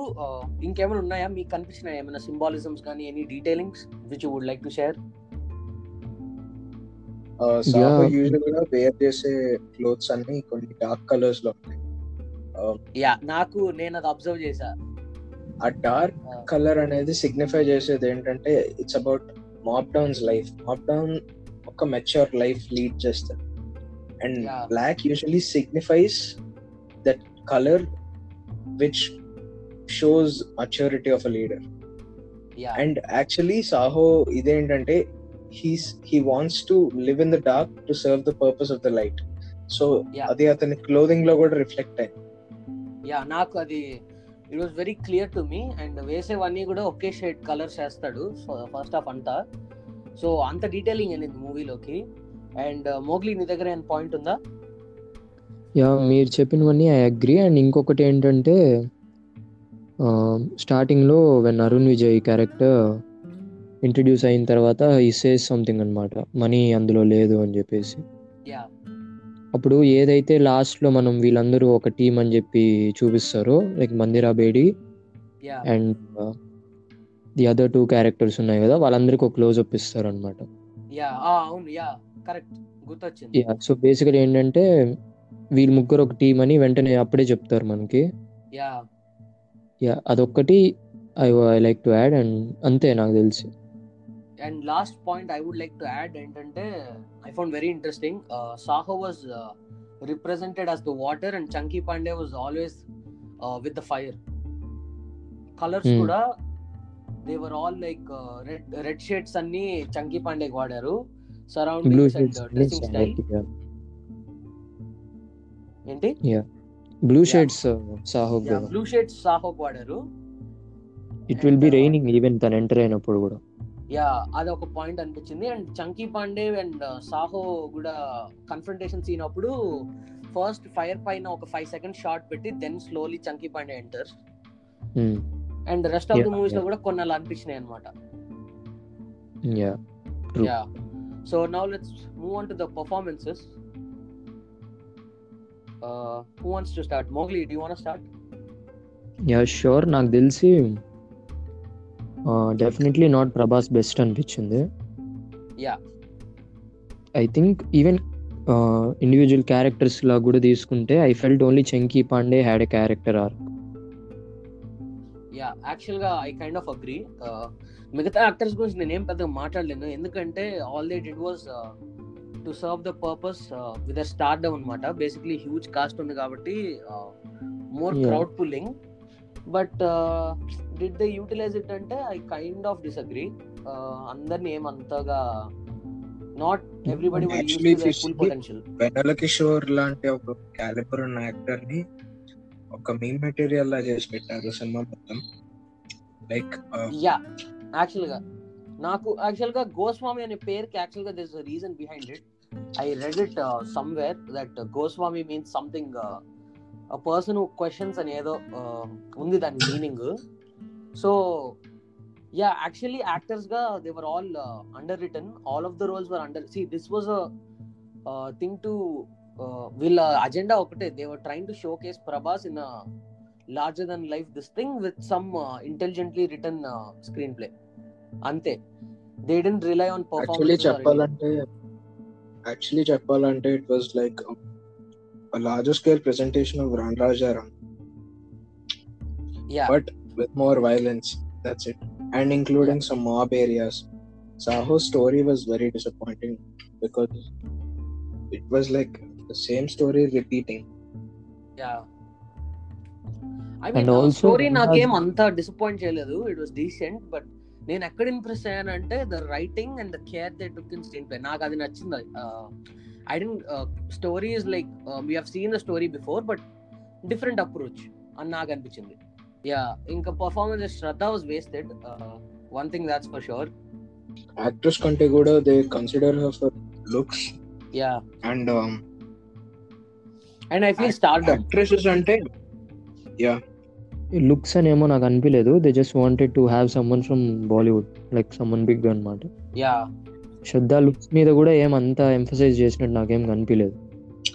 Speaker 1: ఇంకేమైనా ఉన్నాయా? మీకు కనిపించినాయి ఏమైనా సింబాలిజమ్స్ కానీ any detailings which would
Speaker 3: like
Speaker 2: to
Speaker 3: share. యూజువల్గా వేర్ చేసే క్లోత్స్ అన్ని కొన్ని డార్క్ కలర్స్లో ఉంటాయి.
Speaker 1: యా నాకు నేను అది అబ్జర్వ్ చేశా.
Speaker 3: ఆ డార్క్ కలర్ అనేది సిగ్నిఫై చేసేది ఏంటంటే it's about mob don's life mob don ఒక మెచ్యూర్ లైఫ్ లీడ్ చేస్తారు and. Black usually signifies colour which shows maturity of a leader
Speaker 1: yeah
Speaker 3: and actually Saaho ఇదేంటంటే he's he wants to live in the dark to serve the purpose of the light so
Speaker 1: Yeah.
Speaker 3: అది అతని క్లోదింగ్లో కూడా reflect అయింది
Speaker 1: yeah నాకు అది it was very clear to me and వేసేవన్నీ కూడా ఒకే shade colours వేస్తాడు ఫస్ట్ హాఫ్ అంతా. సో అంత డీటెయిలింగ్ అనేది మూవీలోకి అండ్ మోగ్లీ నీ దగ్గర ఏమైనా పాయింట్ ఉందా?
Speaker 2: యా మీరు చెప్పినవన్నీ ఐ అగ్రి. అండ్ ఇంకొకటి ఏంటంటే స్టార్టింగ్లో when Arun Vijay character introduce అయిన తర్వాత ఈ సేస్ సంథింగ్ అనమాట మనీ అందులో లేదు అని చెప్పేసి.
Speaker 1: యా
Speaker 2: అప్పుడు ఏదైతే లాస్ట్లో మనం వీళ్ళందరూ ఒక టీం అని చెప్పి చూపిస్తారో like Mandira
Speaker 1: Bedi
Speaker 2: and the other two characters ఉన్నాయి కదా వాళ్ళందరికీ ఒక క్లోజ్అప్ ఇస్తారు అనమాట సో బేసికలీ ఏంటంటే వీళ్ళు ముగ్గురు ఒక టీం అని వెంటనే అప్పుడే చెప్తారు మనకి.
Speaker 1: యా
Speaker 2: యా అదొక్కటి I I like to add and అంతే నాకు తెలిసి.
Speaker 1: And last point I would like to add ఏంటంటే I found very interesting Saaho was represented as the water and Chunky Pandey was always with the fire
Speaker 2: colours.
Speaker 1: కూడా they were all like red red shades అన్ని చంకీ పాండేకి వాడారు.
Speaker 2: Blue
Speaker 1: surroundings and
Speaker 2: shades
Speaker 1: dressing style ఏంటి? Blue.
Speaker 2: Shades Saaho
Speaker 1: blue shades సాహోక్ వాడారు.
Speaker 2: It
Speaker 1: will be
Speaker 2: raining even తను enter అయినప్పుడు కూడా.
Speaker 1: Yeah అది ఒక పాయింట్ అనిపించింది. అండ్ చంకీ పాండే అండ్ సాహో కూడా కన్ఫ్రంటేషన్ సీన్ అప్పుడు ఫస్ట్ ఫైర్ పైన ఒక ఫైవ్ సెకండ్ షార్ట్ పెట్టి then slowly Chunky Pandey enter and
Speaker 2: rest
Speaker 1: of the
Speaker 2: మూవీస్లో.
Speaker 1: కూడా కొన్ని అలా అనిపించినాయి అనమాట. Yeah so now let's move on to the performances who wants to start Mowgli do want start
Speaker 2: yeah sure నాకు తెలిసి definitely not Prabhas best అనిపించింది.
Speaker 1: Yeah
Speaker 2: I think even individual characters లా కూడా తీసుకుంటే I felt only Chunky Pandey had a character
Speaker 1: or yeah యాక్చువల్గా I kind of agree మిగతా actors గురించి నేనేం పెద్దగా మాట్లాడలేను. ఎందుకంటే all they did was to serve the purpose with start down అనమాట బేసిక్లీ హ్యూజ్ కాస్ట్ ఉంది కాబట్టి
Speaker 2: more.
Speaker 1: Crowd pulling but did they utilise it అంటే ఐ కైండ్ ఆఫ్ డిసగ్రీ అందరిని ఏమంతగా నాట్ ఎవ్రీబడి
Speaker 3: వెనల కిషోర్ లాంటి ఒక క్యాలిబర్ ఉన్న యాక్టర్ని ఒక మీమ్ మెటీరియల్ లా చేసి పెట్టారు సినిమా మొత్తం. లైక్
Speaker 1: యా యాక్చువల్గా. నాకు యాక్చువల్గా గోస్వామి అనే పేరుకి యాక్చువల్గా this reason behind it I read it somewhere that Goswami means something person questions అని ఏదో ఉంది దాని meaning so yeah actually యాక్టర్స్గా they were all underwritten all of the roles were under see this was a thing to వీళ్ళ agenda ఒకటే. They were train to showcase Prabhas in larger than life this thing with some intelligently written screenplay అంతే they didn't rely on
Speaker 3: actually
Speaker 1: performance
Speaker 3: చెప్పాలంటే actually చెప్పాలంటే it was like larger scale presentation of run Rajaram
Speaker 1: yeah
Speaker 3: but with more violence. That's it. And including some mob areas. Saho's story was very disappointing because it was like the same story repeating.
Speaker 1: Yeah I mean
Speaker 2: And also, story
Speaker 1: నాకేం అంత disappoint చేయలేదు it was decent but నేను ఎక్కడ impress అయ్యానంటే the writing and the care they took in screenplay. నాకు అది నచ్చింది I didn't story is like we have seen the story before but different approach అని నాకు అనిపించింది యా ఇంకా performance Shraddha was wasted one thing that's for sure
Speaker 3: Actress Kante Guda, they consider her for looks.
Speaker 1: Yeah.
Speaker 3: and um,
Speaker 1: and I feel start
Speaker 3: actresses ante yeah
Speaker 2: looks అని ఏమో నాకు అనిపించలేదు they just wanted to have someone from Bollywood like someone big అనమాట
Speaker 1: yeah
Speaker 2: Shraddha looks మీద కూడా ఏం అంత emphasize చేసినట్టు నాకేం కనిపించలేదు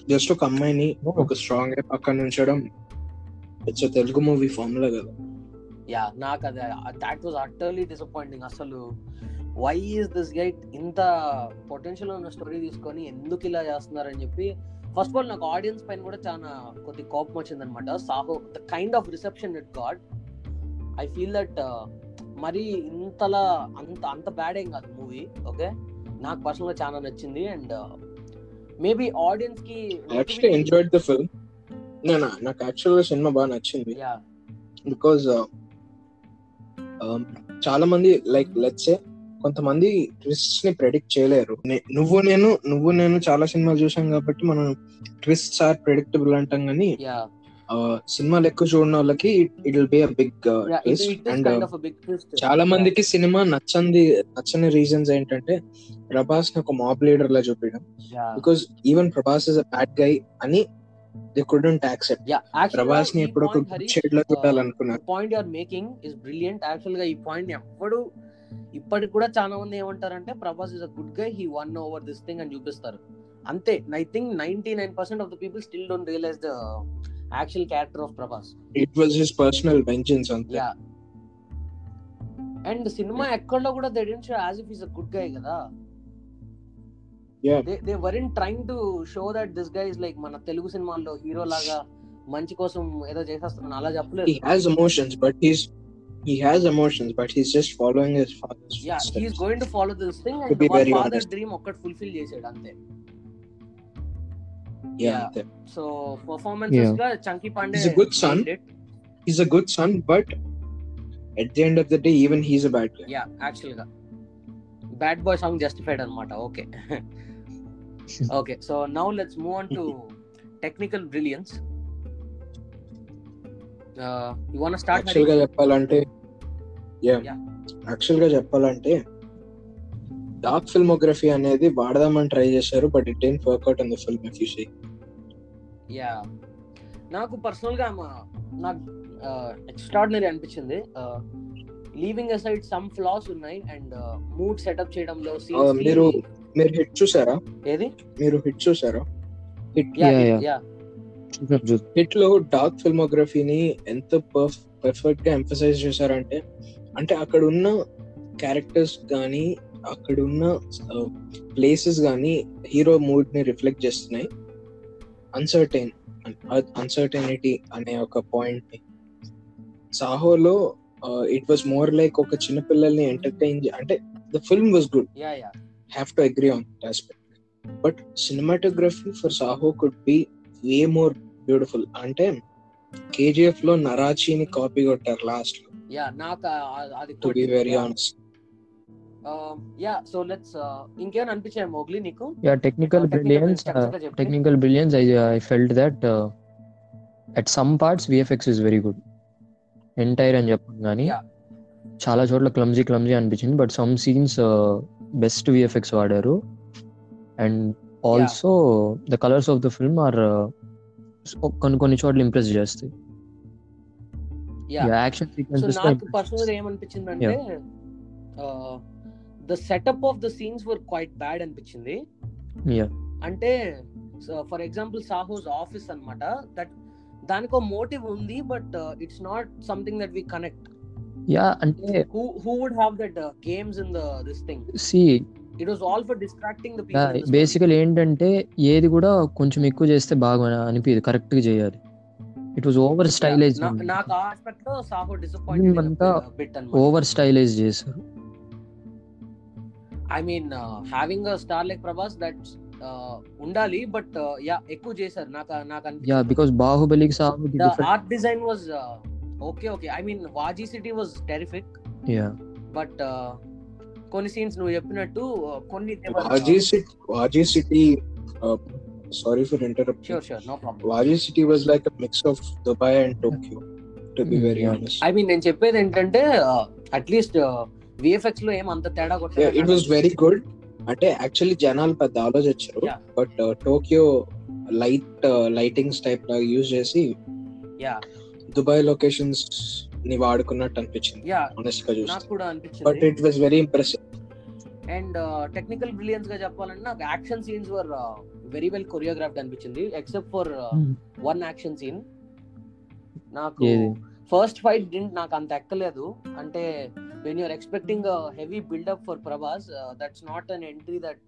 Speaker 3: జస్ట్ ఒక అమ్మాయిని ఒక స్ట్రాంగ్ పక్కన ఉంచడం ఇట్స్ తెలుగు మూవీ ఫార్ములా కదా.
Speaker 1: యా నాకు అది దాట్ వాజ్ అటర్లీ డిసప్పాయింటింగ్ అసలు వై ఈస్ దిస్ గైట్ ఇంత పొటెన్షియల్ ఉన్న స్టోరీ తీసుకొని ఎందుకు ఇలా చేస్తున్నారని చెప్పి ఫస్ట్ ఆఫ్ ఆల్ నాకు ఆడియన్స్ పైన కూడా చాలా కొద్ది కోపం వచ్చింది అనమాట Saaho the kind of reception it got I feel that మరి ఇంతలా అంత అంత బ్యాడ్ ఏం కాదు మూవీ ఓకే నాకు పర్సనల్గా చాలా నచ్చింది అండ్ మేబీ ఆడియన్స్కి
Speaker 3: యాక్చువల్లీ ఎంజాయ్డ్ ద ఫిల్మ్ నేను నాకు యాక్చువల్గా సినిమా బాగా నచ్చింది. బికాజ్ చాలా మంది లైక్ లెట్సే కొంతమంది ట్విస్ట్ని ప్రెడిక్ట్ చేయలేరు. నువ్వు నేను నువ్వు నేను చాలా సినిమాలు చూసాం కాబట్టి మనం ట్విస్ట్ ఆర్ ప్రెడిక్టబుల్ అంటాం కానీ సినిమాలు ఎక్కువ చూడని వాళ్ళకి it
Speaker 1: will
Speaker 3: be
Speaker 1: a big twist and
Speaker 3: చాలా మందికి సినిమా నచ్చంది నచ్చని రీజన్స్ ఏంటంటే ప్రభాస్ని ఒక మాబ్ లీడర్ లా చూపించడం. Because even Prabhas is a bad guy అని దే కుడెంట్ యాక్సెప్ట్
Speaker 1: యా
Speaker 3: ప్రభాస్ని ఎప్పుడు ఒక గుడ్ షేడ్లో చూడాలనుకున్నారు
Speaker 1: point you're making is brilliant యాక్చువల్గా ఈ పాయింట్ ఎప్పుడు ఇప్పటికి కూడా చాలా మంది ఏమంటారంటే Prabhas is a good guy he won over this thing అని చూపిస్తారు. అంతే I think ninety nine percent of the people still don't realize the actual character of Prabhas.
Speaker 3: It was his personal vengeance అంతే.
Speaker 1: Yeah and cinema ఎక్కడో కూడా they didn't show as if is a good guy కదా. They they weren't trying to show that this guy is like మన తెలుగు సినిమాల్లో hero లాగా మంచి కోసం ఏదో చేసేస్తున్నాను అలా చెప్పలేదు.
Speaker 3: Has emotions but he's he has emotions but he's just following his father's
Speaker 1: yeah
Speaker 3: footsteps.
Speaker 1: He's going to follow this thing
Speaker 3: To
Speaker 1: and
Speaker 3: be
Speaker 1: వాళ్ళ
Speaker 3: very
Speaker 1: ఫాదర్
Speaker 3: honest.
Speaker 1: డ్రీమ్ ఒక్కటి ఫుల్ఫిల్ చేసాడు అంతే
Speaker 3: yeah,
Speaker 1: yeah.
Speaker 3: అంతే.
Speaker 1: So performances
Speaker 2: Yeah.
Speaker 1: గా Chunky Pandey
Speaker 3: He's a good son. he's a good son but at the end of the day even he's a bad guy
Speaker 1: yeah actual గా bad boy song justified అనమాట okay okay so now let's move on to (laughs) technical brilliance you want
Speaker 3: start యాక్చువల్గా చెప్పాలంటే
Speaker 1: Yeah.
Speaker 3: యాక్చువల్గా చెప్పాలంటే dark filmography అనేది వాడదామని try చేశారు but it didn't work out in the film if
Speaker 1: you see yeah నాకు పర్సనల్గా నాకు ఎక్స్ట్రాడినరీ అనిపించింది. లీవింగ్ అసైడ్ సమ్ ఫ్లాస్ ఉన్నాయి అండ్ మూడ్ సెటప్ చేయడంలో scenes కి-
Speaker 3: మీరు మీరు హిట్ చూసారా?
Speaker 1: ఏది?
Speaker 3: మీరు హిట్ చూసారా? Hit
Speaker 1: yeah. యా
Speaker 3: లో డార్క్ ఫిల్మోగ్రఫీని ఎంత పర్ఫెక్ట్గా ఎంఫసైజ్ చేశారంటే అంటే అక్కడ ఉన్న క్యారెక్టర్స్ కానీ అక్కడ ఉన్న ప్లేసెస్ కానీ హీరో మూడ్ని రిఫ్లెక్ట్ చేస్తున్నాయి అన్సర్టైన్ అన్సర్టైనిటీ అనే ఒక పాయింట్ని సాహోలో ఇట్ వాస్ మోర్ లైక్ ఒక చిన్న పిల్లల్ని ఎంటర్టైన్ అంటే the film was good
Speaker 1: yeah yeah
Speaker 3: have to agree on that aspect. But cinematography for Way more beautiful. అంటే కేజీఎఫ్లో నరాచీని కాపీ కొట్టారు లాస్ట్లో
Speaker 1: యా నాకు అది
Speaker 3: to be very honest
Speaker 1: yeah so let's ఇంకేమైనా అనిపించాయి మోగ్లీ నీకు
Speaker 2: yeah
Speaker 1: technical
Speaker 2: Technical
Speaker 1: brilliance.
Speaker 2: Technical brilliance I I felt that at some parts VFX is very good entire అని చెప్పను కానీ
Speaker 1: Yeah.
Speaker 2: చాలా చోట్ల క్లమ్జీ క్లమ్జీ అనిపించింది but some scenes best VFX వాడారు and also the colours of the film are కొన్ని కొన్ని చోట్ల ఇంప్రెస్ చేస్తాయి. యాక్షన్ సీక్వెన్సెస్
Speaker 1: నాకు పర్సనల్ ఏమనిపించింది అంటే the setup of the scenes were quite bad అనిపించింది. అంటే ఫర్ ఎగ్జాంపుల్ సాహోస్ ఆఫీస్ అన్నమాట దట్ దానికి ఒక మోటివ్ ఉంది but it's not something that we connect
Speaker 2: yeah అంటే
Speaker 1: who who would have that games in the this thing
Speaker 2: see
Speaker 1: it was all for distracting the people
Speaker 2: basically ఏంటంటే ఏది కూడా కొంచెం ఎక్కువ చేస్తే బాగా అనిపించదు కరెక్ట్గా చేయాలి. ఇట్ వాజ్ ఓవర్ స్టైలైజ్
Speaker 1: నాకు ఆ ఆస్పెక్ట్లో సాహో
Speaker 2: అంతా
Speaker 1: బిట్ అన్నమాట.
Speaker 2: ఓవర్ స్టైలైజ్ చేశారు.
Speaker 1: I mean having star like Prabhas that ఉండాలి బట్ యా ఎక్కువ చేశారు. నాకు నాకు
Speaker 2: yeah because బాహుబలికి
Speaker 1: the art design was okay okay I mean Waaji city was terrific
Speaker 2: yeah
Speaker 1: but కొన్ని సీన్స్ నువ్వు చెప్పినట్టు uh, కొన్ని
Speaker 3: Waaji city Waaji city sorry for
Speaker 1: interrupt sure sure no
Speaker 3: problem Waaji city was like mix of Dubai and Tokyo to
Speaker 2: be
Speaker 3: very
Speaker 2: yeah.
Speaker 3: Honest
Speaker 1: I mean నేను చెప్పేది ఏంటంటే at least విఎఫ్ఎక్స్లో ఏం అంత తేడా
Speaker 3: ఇట్ వాస్ వెరీ గుడ్ అంటే actually జనాలు పెద్ద ఆలోచించారు.
Speaker 1: Yeah.
Speaker 3: But Tokyo light lightings type లాగా యూజ్ చేసి
Speaker 1: యా
Speaker 3: దుబాయ్ లొకేషన్స్ ని వాడుకున్నట్టు అనిపించింది
Speaker 1: యా
Speaker 3: ఆనెస్ట్గా
Speaker 1: నాకు
Speaker 3: చూస్తే
Speaker 1: కూడా
Speaker 3: బట్
Speaker 1: అనిపించింది
Speaker 3: it was very
Speaker 1: impressive and technical బ్రిలియన్స్గా చెప్పాలంటే నాకు action scenes were very well choreographed అనిపించింది except for one action scene నాకు? ఫస్ట్ ఫైట్ డింట్ నాకు అంత ఎక్కలేదు. అంటే when you're expecting heavy buildup for Prabhas that's not an entry that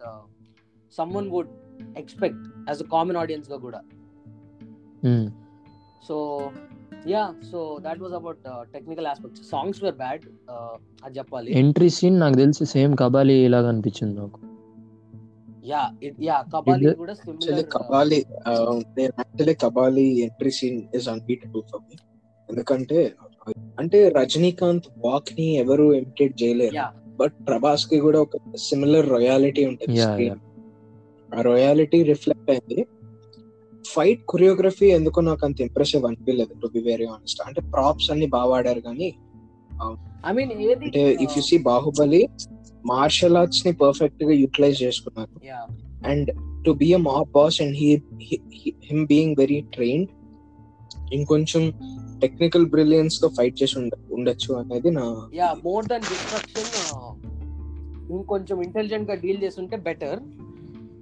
Speaker 1: someone would expect as a common ఆడియన్స్గా కూడా. So yeah so that was about technical aspects songs were bad అది చెప్పాలి.
Speaker 2: Entry scene నాకు తెలిసి same Kabali లాగా అనిపించింది నాకు.
Speaker 1: Yeah yeah Kabali కూడా similar
Speaker 3: Kabali నేను actually Kabali entry scene is unbeatable for me ఎందుకంటే అంటే రజనీకాంత్ వాక్ని ఎవరు ఇమిటేట్ చేయలేరు.
Speaker 1: యా
Speaker 3: బట్ ప్రభాస్కి కూడా ఒక సిమిలర్ రొయాలిటీ ఉంటుంది ఆ రొయాలిటీ రిఫ్లెక్ట్ అయింది. ఫైట్ కొరియోగ్రఫీ ఎందుకో నాకు అంత ఇంప్రెసివ్ అనిపించలేదు టు బి వెరీ ఆనెస్ట్ అంటే ప్రాప్స్ అన్ని బాగా వాడారు కానీ
Speaker 1: ఐ మీన్ ఏది
Speaker 3: అంటే if you see Baahubali martial ఆర్ట్స్ని పర్ఫెక్ట్గా యూటిలైజ్ చేసుకున్నారు. And to be a mob boss and he him being very trained ఇంకొంచెం టెక్నికల్ బ్రిలియన్స్తో ఫైట్ చేసి ఉండ- ఉండొచ్చు అనేది నా
Speaker 1: యా మోర్ దన్ డిస్ట్రక్షన్ ఇంకొంచెం ఇంటెలిజెంట్గా డీల్ చేస్తుంటే better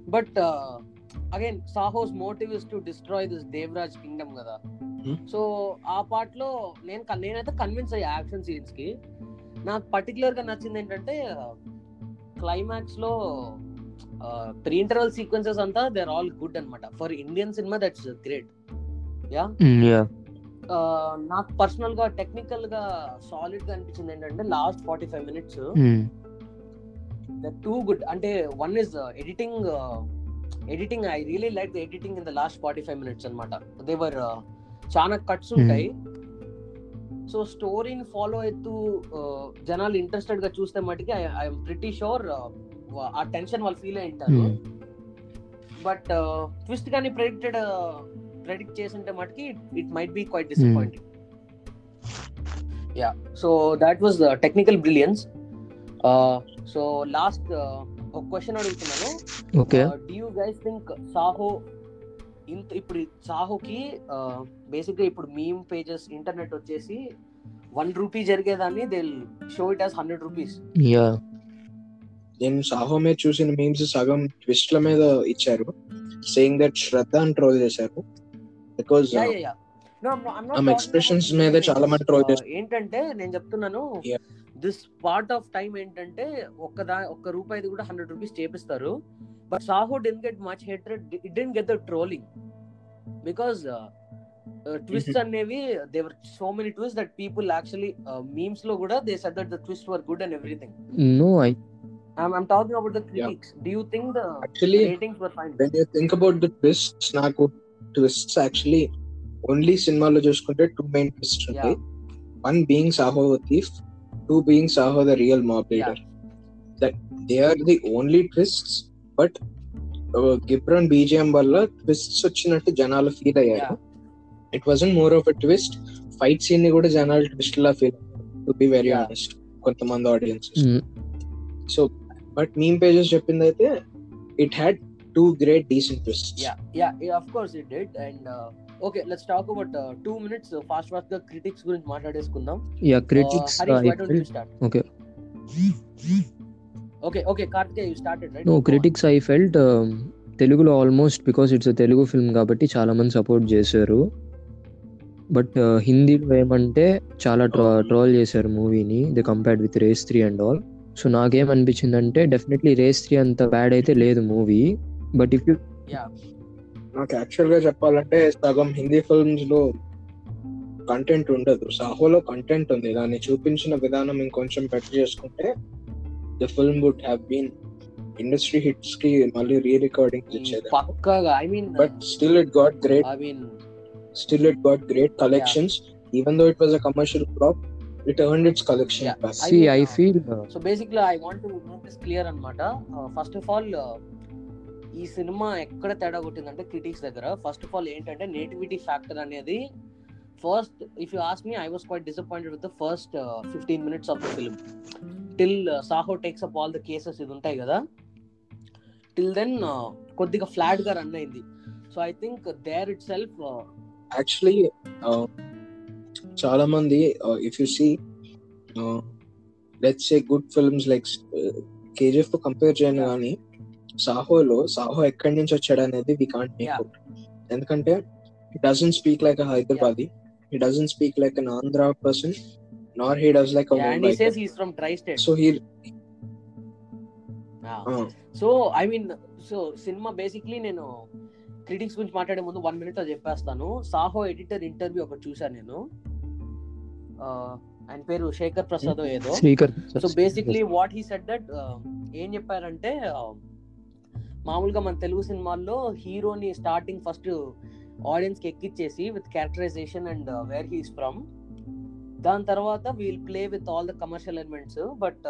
Speaker 1: but again Saaho's motive is to destroy this Devaraj kingdom కదా.
Speaker 3: Hmm.
Speaker 1: సో ఆ పార్ట్లో నేను నేనైతే కన్విన్స్ అయ్యా యాక్షన్ సీన్స్కి. నాకు పర్టికులర్గా నచ్చింది ఏంటంటే క్లైమాక్స్లో ప్రీ ఇంటర్వల్ సీక్వెన్సెస్ అంతా దే ఆర్ ఆల్ గుడ్ అన్నమాట for Indian cinema that's great yeah
Speaker 2: yeah
Speaker 1: నాకు పర్సనల్గా టెక్నికల్గా సాలిడ్గా అనిపించింది ఏంటంటే last forty five minutes too good అంటే one is editing editing I really like the editing in the last forty five minutes అనమాట there were చాలా కట్స్ ఉంటాయి. సో స్టోరీని ఫాలో అవుతూ జనాలు ఇంట్రెస్టెడ్గా చూస్తే మటుకి ఐఎమ్ ప్రిటీ షూర్ ఆ టెన్షన్ వాళ్ళు ఫీల్ అయి ఉంటారు. బట్ ట్విస్ట్ కానీ ప్రెడిక్టెడ్ ప్రెడిక్ట్ చేసింటే మటుకి it might be quite disappointing yeah so that was the technical brilliance so last ఒక క్వశ్చన్ అడుగుతున్నాను.
Speaker 2: Okay.
Speaker 1: Do you guys think Saaho ఇంత ఇప్పుడు సాహోకి బేసిక్గా ఇప్పుడు మీమ్ పేజెస్ ఇంటర్నెట్ వచ్చేసి one rupee జరిగేదాన్ని they show it as hundred rupees
Speaker 2: yeah
Speaker 3: నేను సాహో మీద చూసిన మీమ్స్ సగం ట్విస్ట్ల మీద ఇచ్చారు. సేయింగ్ దట్ శ్రద్ధ అని ట్రోల్ చేశారు. బికాజ్ expressions
Speaker 1: about
Speaker 3: మీదే. చాలా మంది troll
Speaker 1: Uh,
Speaker 3: చేస్తారు.
Speaker 1: ఏంటంటే నేను చెప్తున్నాను. దిస్ పార్ట్ ఆఫ్ టైం ఏంటంటే ఒక్క దా ఒక్క రూపాయిది కూడా హండ్రెడ్ రూపీస్ చేపిస్తారు. But Saaho didn't get much hatred it didn't get the trolling because twist అనేవి they were so many twist that people actually మీమ్స్లో కూడా they said that the twist were good and everything
Speaker 2: no I
Speaker 1: I'm talking about the critics do you think the
Speaker 3: actually
Speaker 1: ratings were fine
Speaker 3: when you think about the twists నాకు twists actually only సినిమాలో చూసుకుంటే two main twists ఉంటాయి. One being Saaho thief two being Saaho the real mob leader that they are the only twists but Ghibran BGM వల్ల twists వచ్చినట్టు జనాలు feel అయ్యారు. It wasn't more of a twist fight సీన్ని కూడా జనాలు twist law feel to be very
Speaker 1: Yeah.
Speaker 3: Honest కొంతమంది audiences so but meme pages చెప్పింది అయితే it had two great decent twist
Speaker 1: yeah yeah, yeah of course it did. And uh, okay let's talk about uh, two minutes uh, fast fast గా critics గురించి మాట్లాడేసుకుందాం.
Speaker 2: Yeah critics
Speaker 1: uh,
Speaker 2: okay
Speaker 1: okay. Okay Karthikeya you started right? No.
Speaker 2: Critics I felt తెలుగులో almost because it's Telugu film కాబట్టి చాలా మంది support చేశారు. But హిందీలో ఏమంటే చాలా ట్రో ట్రోల్ చేశారు మూవీని the compared with race three and all so నాకేమనిపించింది అంటే డెఫినెట్లీ రేస్ త్రీ అంత బ్యాడ్ అయితే లేదు మూవీ. బట్ ఇఫ్ యూ
Speaker 3: నాకు యాక్చువల్గా చెప్పాలంటే సగం హిందీ ఫిల్మ్స్లో కంటెంట్ ఉండదు. సాహోలో కంటెంట్ ఉంది. దాన్ని చూపించిన విధానం ఇంకొంచెం బెటర్ చేసుకుంటే the film would have been industry హిట్స్కి మళ్ళీ రీ రికార్డింగ్ ఇచ్చేది
Speaker 1: పక్కగా
Speaker 3: I mean but still it
Speaker 1: got great
Speaker 3: I mean still it got great collections even though it was a commercial flop it earned
Speaker 1: its
Speaker 3: collection
Speaker 1: I uh, feel so basically I want to this clear అనమాట first of all ఈ cinema ఎక్కడ తేడా కొట్టిందంటే critics దగ్గర. First of all ఏంటంటే nativity factor అనేది first if you ask me I was quite disappointed with the first fifteen minutes of the film till Saaho takes up all the cases ఇది ఉంటాయి కదా. Till then కొద్దిగా ఫ్లాట్గా run అయింది so I think there itself
Speaker 3: actually చాలా మంది if you see let's say good films like కేజీఎఫ్తో compare చేయను. కానీ సాహోలో సాహో ఎక్కడి నుంచి వచ్చాడు అనేది వి కాంట్ మేక్ ఎందుకంటే he doesn't speak like a Hyderabadi he doesn't speak like an Andhra person nor he does
Speaker 1: like and he says he's from tristate
Speaker 3: so he
Speaker 1: so I mean so cinema basically నేను critics గురించి మాట్లాడే ముందు one మినిట్లో చెప్పేస్తాను. Saaho editor interview ఒకటి చూసాను నేను. ఆ, ఆయన పేరు శేఖర్ ప్రసాద్ ఏదో. So basically what he said that ఏం చెప్పారంటే మామూలుగా మన తెలుగు సినిమాల్లో హీరోని స్టార్టింగ్ ఫస్ట్ ఆడియన్స్కి ఎక్కిచ్చేసి with characterization and where he's from దాని తర్వాత we'll play with all the commercial elements but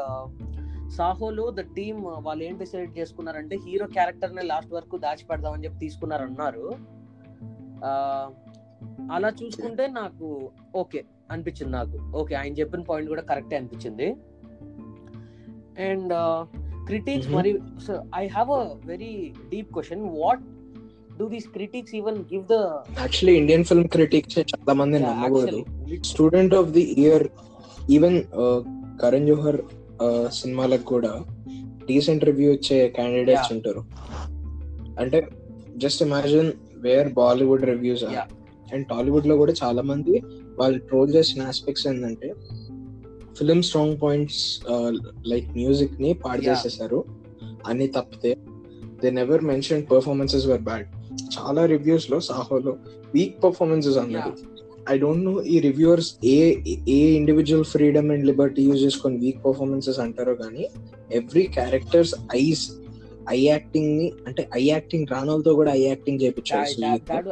Speaker 1: సాహోలో the team వాళ్ళు ఏం డిసైడ్ చేసుకున్నారంటే హీరో క్యారెక్టర్ని లాస్ట్ వరకు దాచిపెడదామని చెప్పి తీసుకున్నారన్నారు. అలా చూసుకుంటే నాకు ఓకే అనిపించింది నాకు. ఓకే ఆయన చెప్పిన పాయింట్ కూడా కరెక్టే అనిపించింది. And uh, critics
Speaker 3: Mhm.
Speaker 1: మరి I have a very deep question what do these critics even give the
Speaker 3: actually Indian film critics చాలా మంది నమ్మకూడదు student of the year even Karan Johar సినిమాలకు కూడా డీసెంట్ రివ్యూ ఇచ్చే క్యాండిడేట్స్. ఉంటారు అంటే just imagine where
Speaker 1: Bollywood
Speaker 3: reviews. And టాలీవుడ్లో కూడా చాలా మంది వాళ్ళు ట్రోల్ చేసిన ఆస్పెక్ట్స్ ఏంటంటే ఫిలిం స్ట్రాంగ్ పాయింట్స్ లైక్ మ్యూజిక్ని పాడు. చేసేసారు. అని తప్పితే they never mention performances were bad చాలా రివ్యూస్లో సాహోలో వీక్ పర్ఫార్మెన్సెస్ అన్నారు ఐ డోంట్ నో ఈ రివ్యూవర్స్ ఏ ఏ individual freedom and liberty use చేసుకొని వీక్ పర్ఫార్మెన్సెస్ అంటారో కానీ ఎవ్రీ క్యారెక్టర్స్ ఐస్ ఐ యాక్టింగ్ని అంటే ఐ యాక్టింగ్ రానోలతో కూడా ఐ యాక్టింగ్ చేయించారు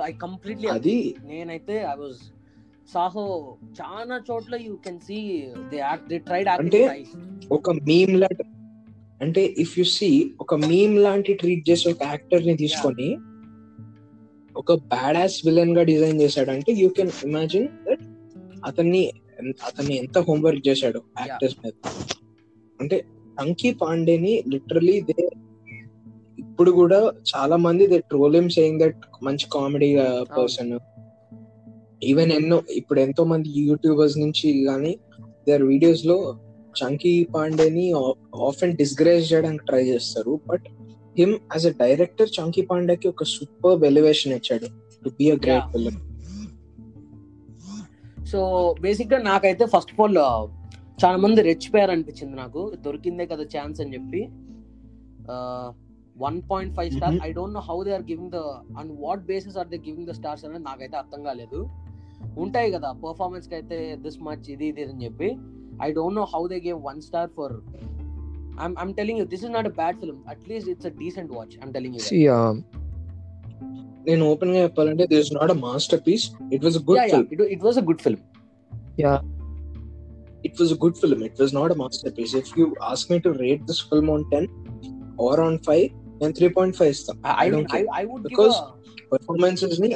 Speaker 3: అది
Speaker 1: నేనైతే ఐ వాజ్ సాహో చాలా చోట్ల you can see they they tried
Speaker 3: అంటే ఒక మీమ్ లాంటి అంటే ఇఫ్ యు సీ ఒక మీమ్ లాంటి ట్రీట్ చేసే ఒక యాక్టర్ని తీసుకొని ఒక బ్యాడ్ యాస్ విలన్గా డిజైన్ చేశాడంటే యూ కెన్ ఇమాజిన్ దట్ అతన్ని అతన్ని ఎంత హోంవర్క్ చేశాడు యాక్టర్స్ మీద. అంటే అంకీ పాండేని లిటరలీ దే ఇప్పుడు కూడా చాలా మంది దే ట్రోల్ సేయింగ్ దట్ మంచి కామెడీ పర్సన్ ఈవెన్ ఎన్నో ఇప్పుడు ఎంతో మంది యూట్యూబర్స్ నుంచి కానీ దేర్ వీడియోస్లో చంకీ పాండేని ఆఫ్ అండ్ డిస్గ్రేజ్ చేయడానికి ట్రై చేస్తారు. But him as a director Chunky పాండేకి ఒక సూపర్ ఎలివేషన్ ఇచ్చాడు. To be
Speaker 1: a
Speaker 3: great.
Speaker 1: Film so బేసిక్గా నాకైతే ఫస్ట్ ఆఫ్ ఆల్ చాలా మంది రెచ్చిపోయారు అనిపించింది నాకు. దొరికిందే కదా ఛాన్స్ అని చెప్పి. One point five
Speaker 3: star.
Speaker 1: I don't know how they are giving the on what basis are they giving the stars అనేది నాకైతే అర్థం కాలేదు. ఉంటాయి కదా పర్ఫార్మెన్స్కి అయితే దిస్ మచ్ ఇది ఇది అని చెప్పి. I don't know how they gave one star for I'm I'm telling you this is not a bad film at least it's a decent watch I'm telling
Speaker 2: you See,
Speaker 3: నేను ఓపెన్గా చెప్పాలంటే this not a masterpiece it was good film
Speaker 1: it was a good film
Speaker 2: yeah,
Speaker 3: it was a good film. It was not a masterpiece. If you ask me to rate this film on 10 or on 5, then 3.5 is the
Speaker 1: I
Speaker 3: I don't mean
Speaker 1: I would
Speaker 3: Because performances ni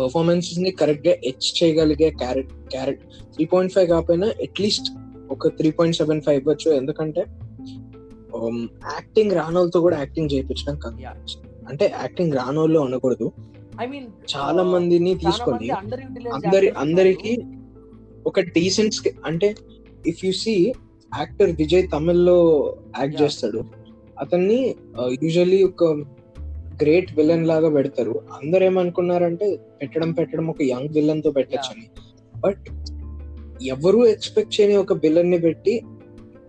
Speaker 3: Performances ni కరెక్ట్గా హెచ్ చేయగలిగే క్యారెట్ క్యారెట్ three point five కాకపోయినా at least ఒక three point seven five ఇవ్వచ్చు. ఎందుకంటే acting రానోళ్ళతో కూడా యాక్టింగ్ చేయించడం. అంటే యాక్టింగ్ రానోళ్ళు అనకూడదు.
Speaker 1: ఐ మీన్
Speaker 3: చాలా మందిని తీసుకొని అందరి అందరికి ఒక డీసెంట్ అంటే if you see actor Vijay తమిళ్ళో act. చేస్తాడు. అతన్ని యూజువల్లీ ఒక గ్రేట్ విలన్ లాగా పెడతారు. అందరు ఏమనుకున్నారంటే పెట్టడం పెట్టడం ఒక యంగ్ విలన్తో పెట్టచ్చని. బట్ ఎవరు ఎక్స్పెక్ట్ చేయని ఒక విలన్ని పెట్టి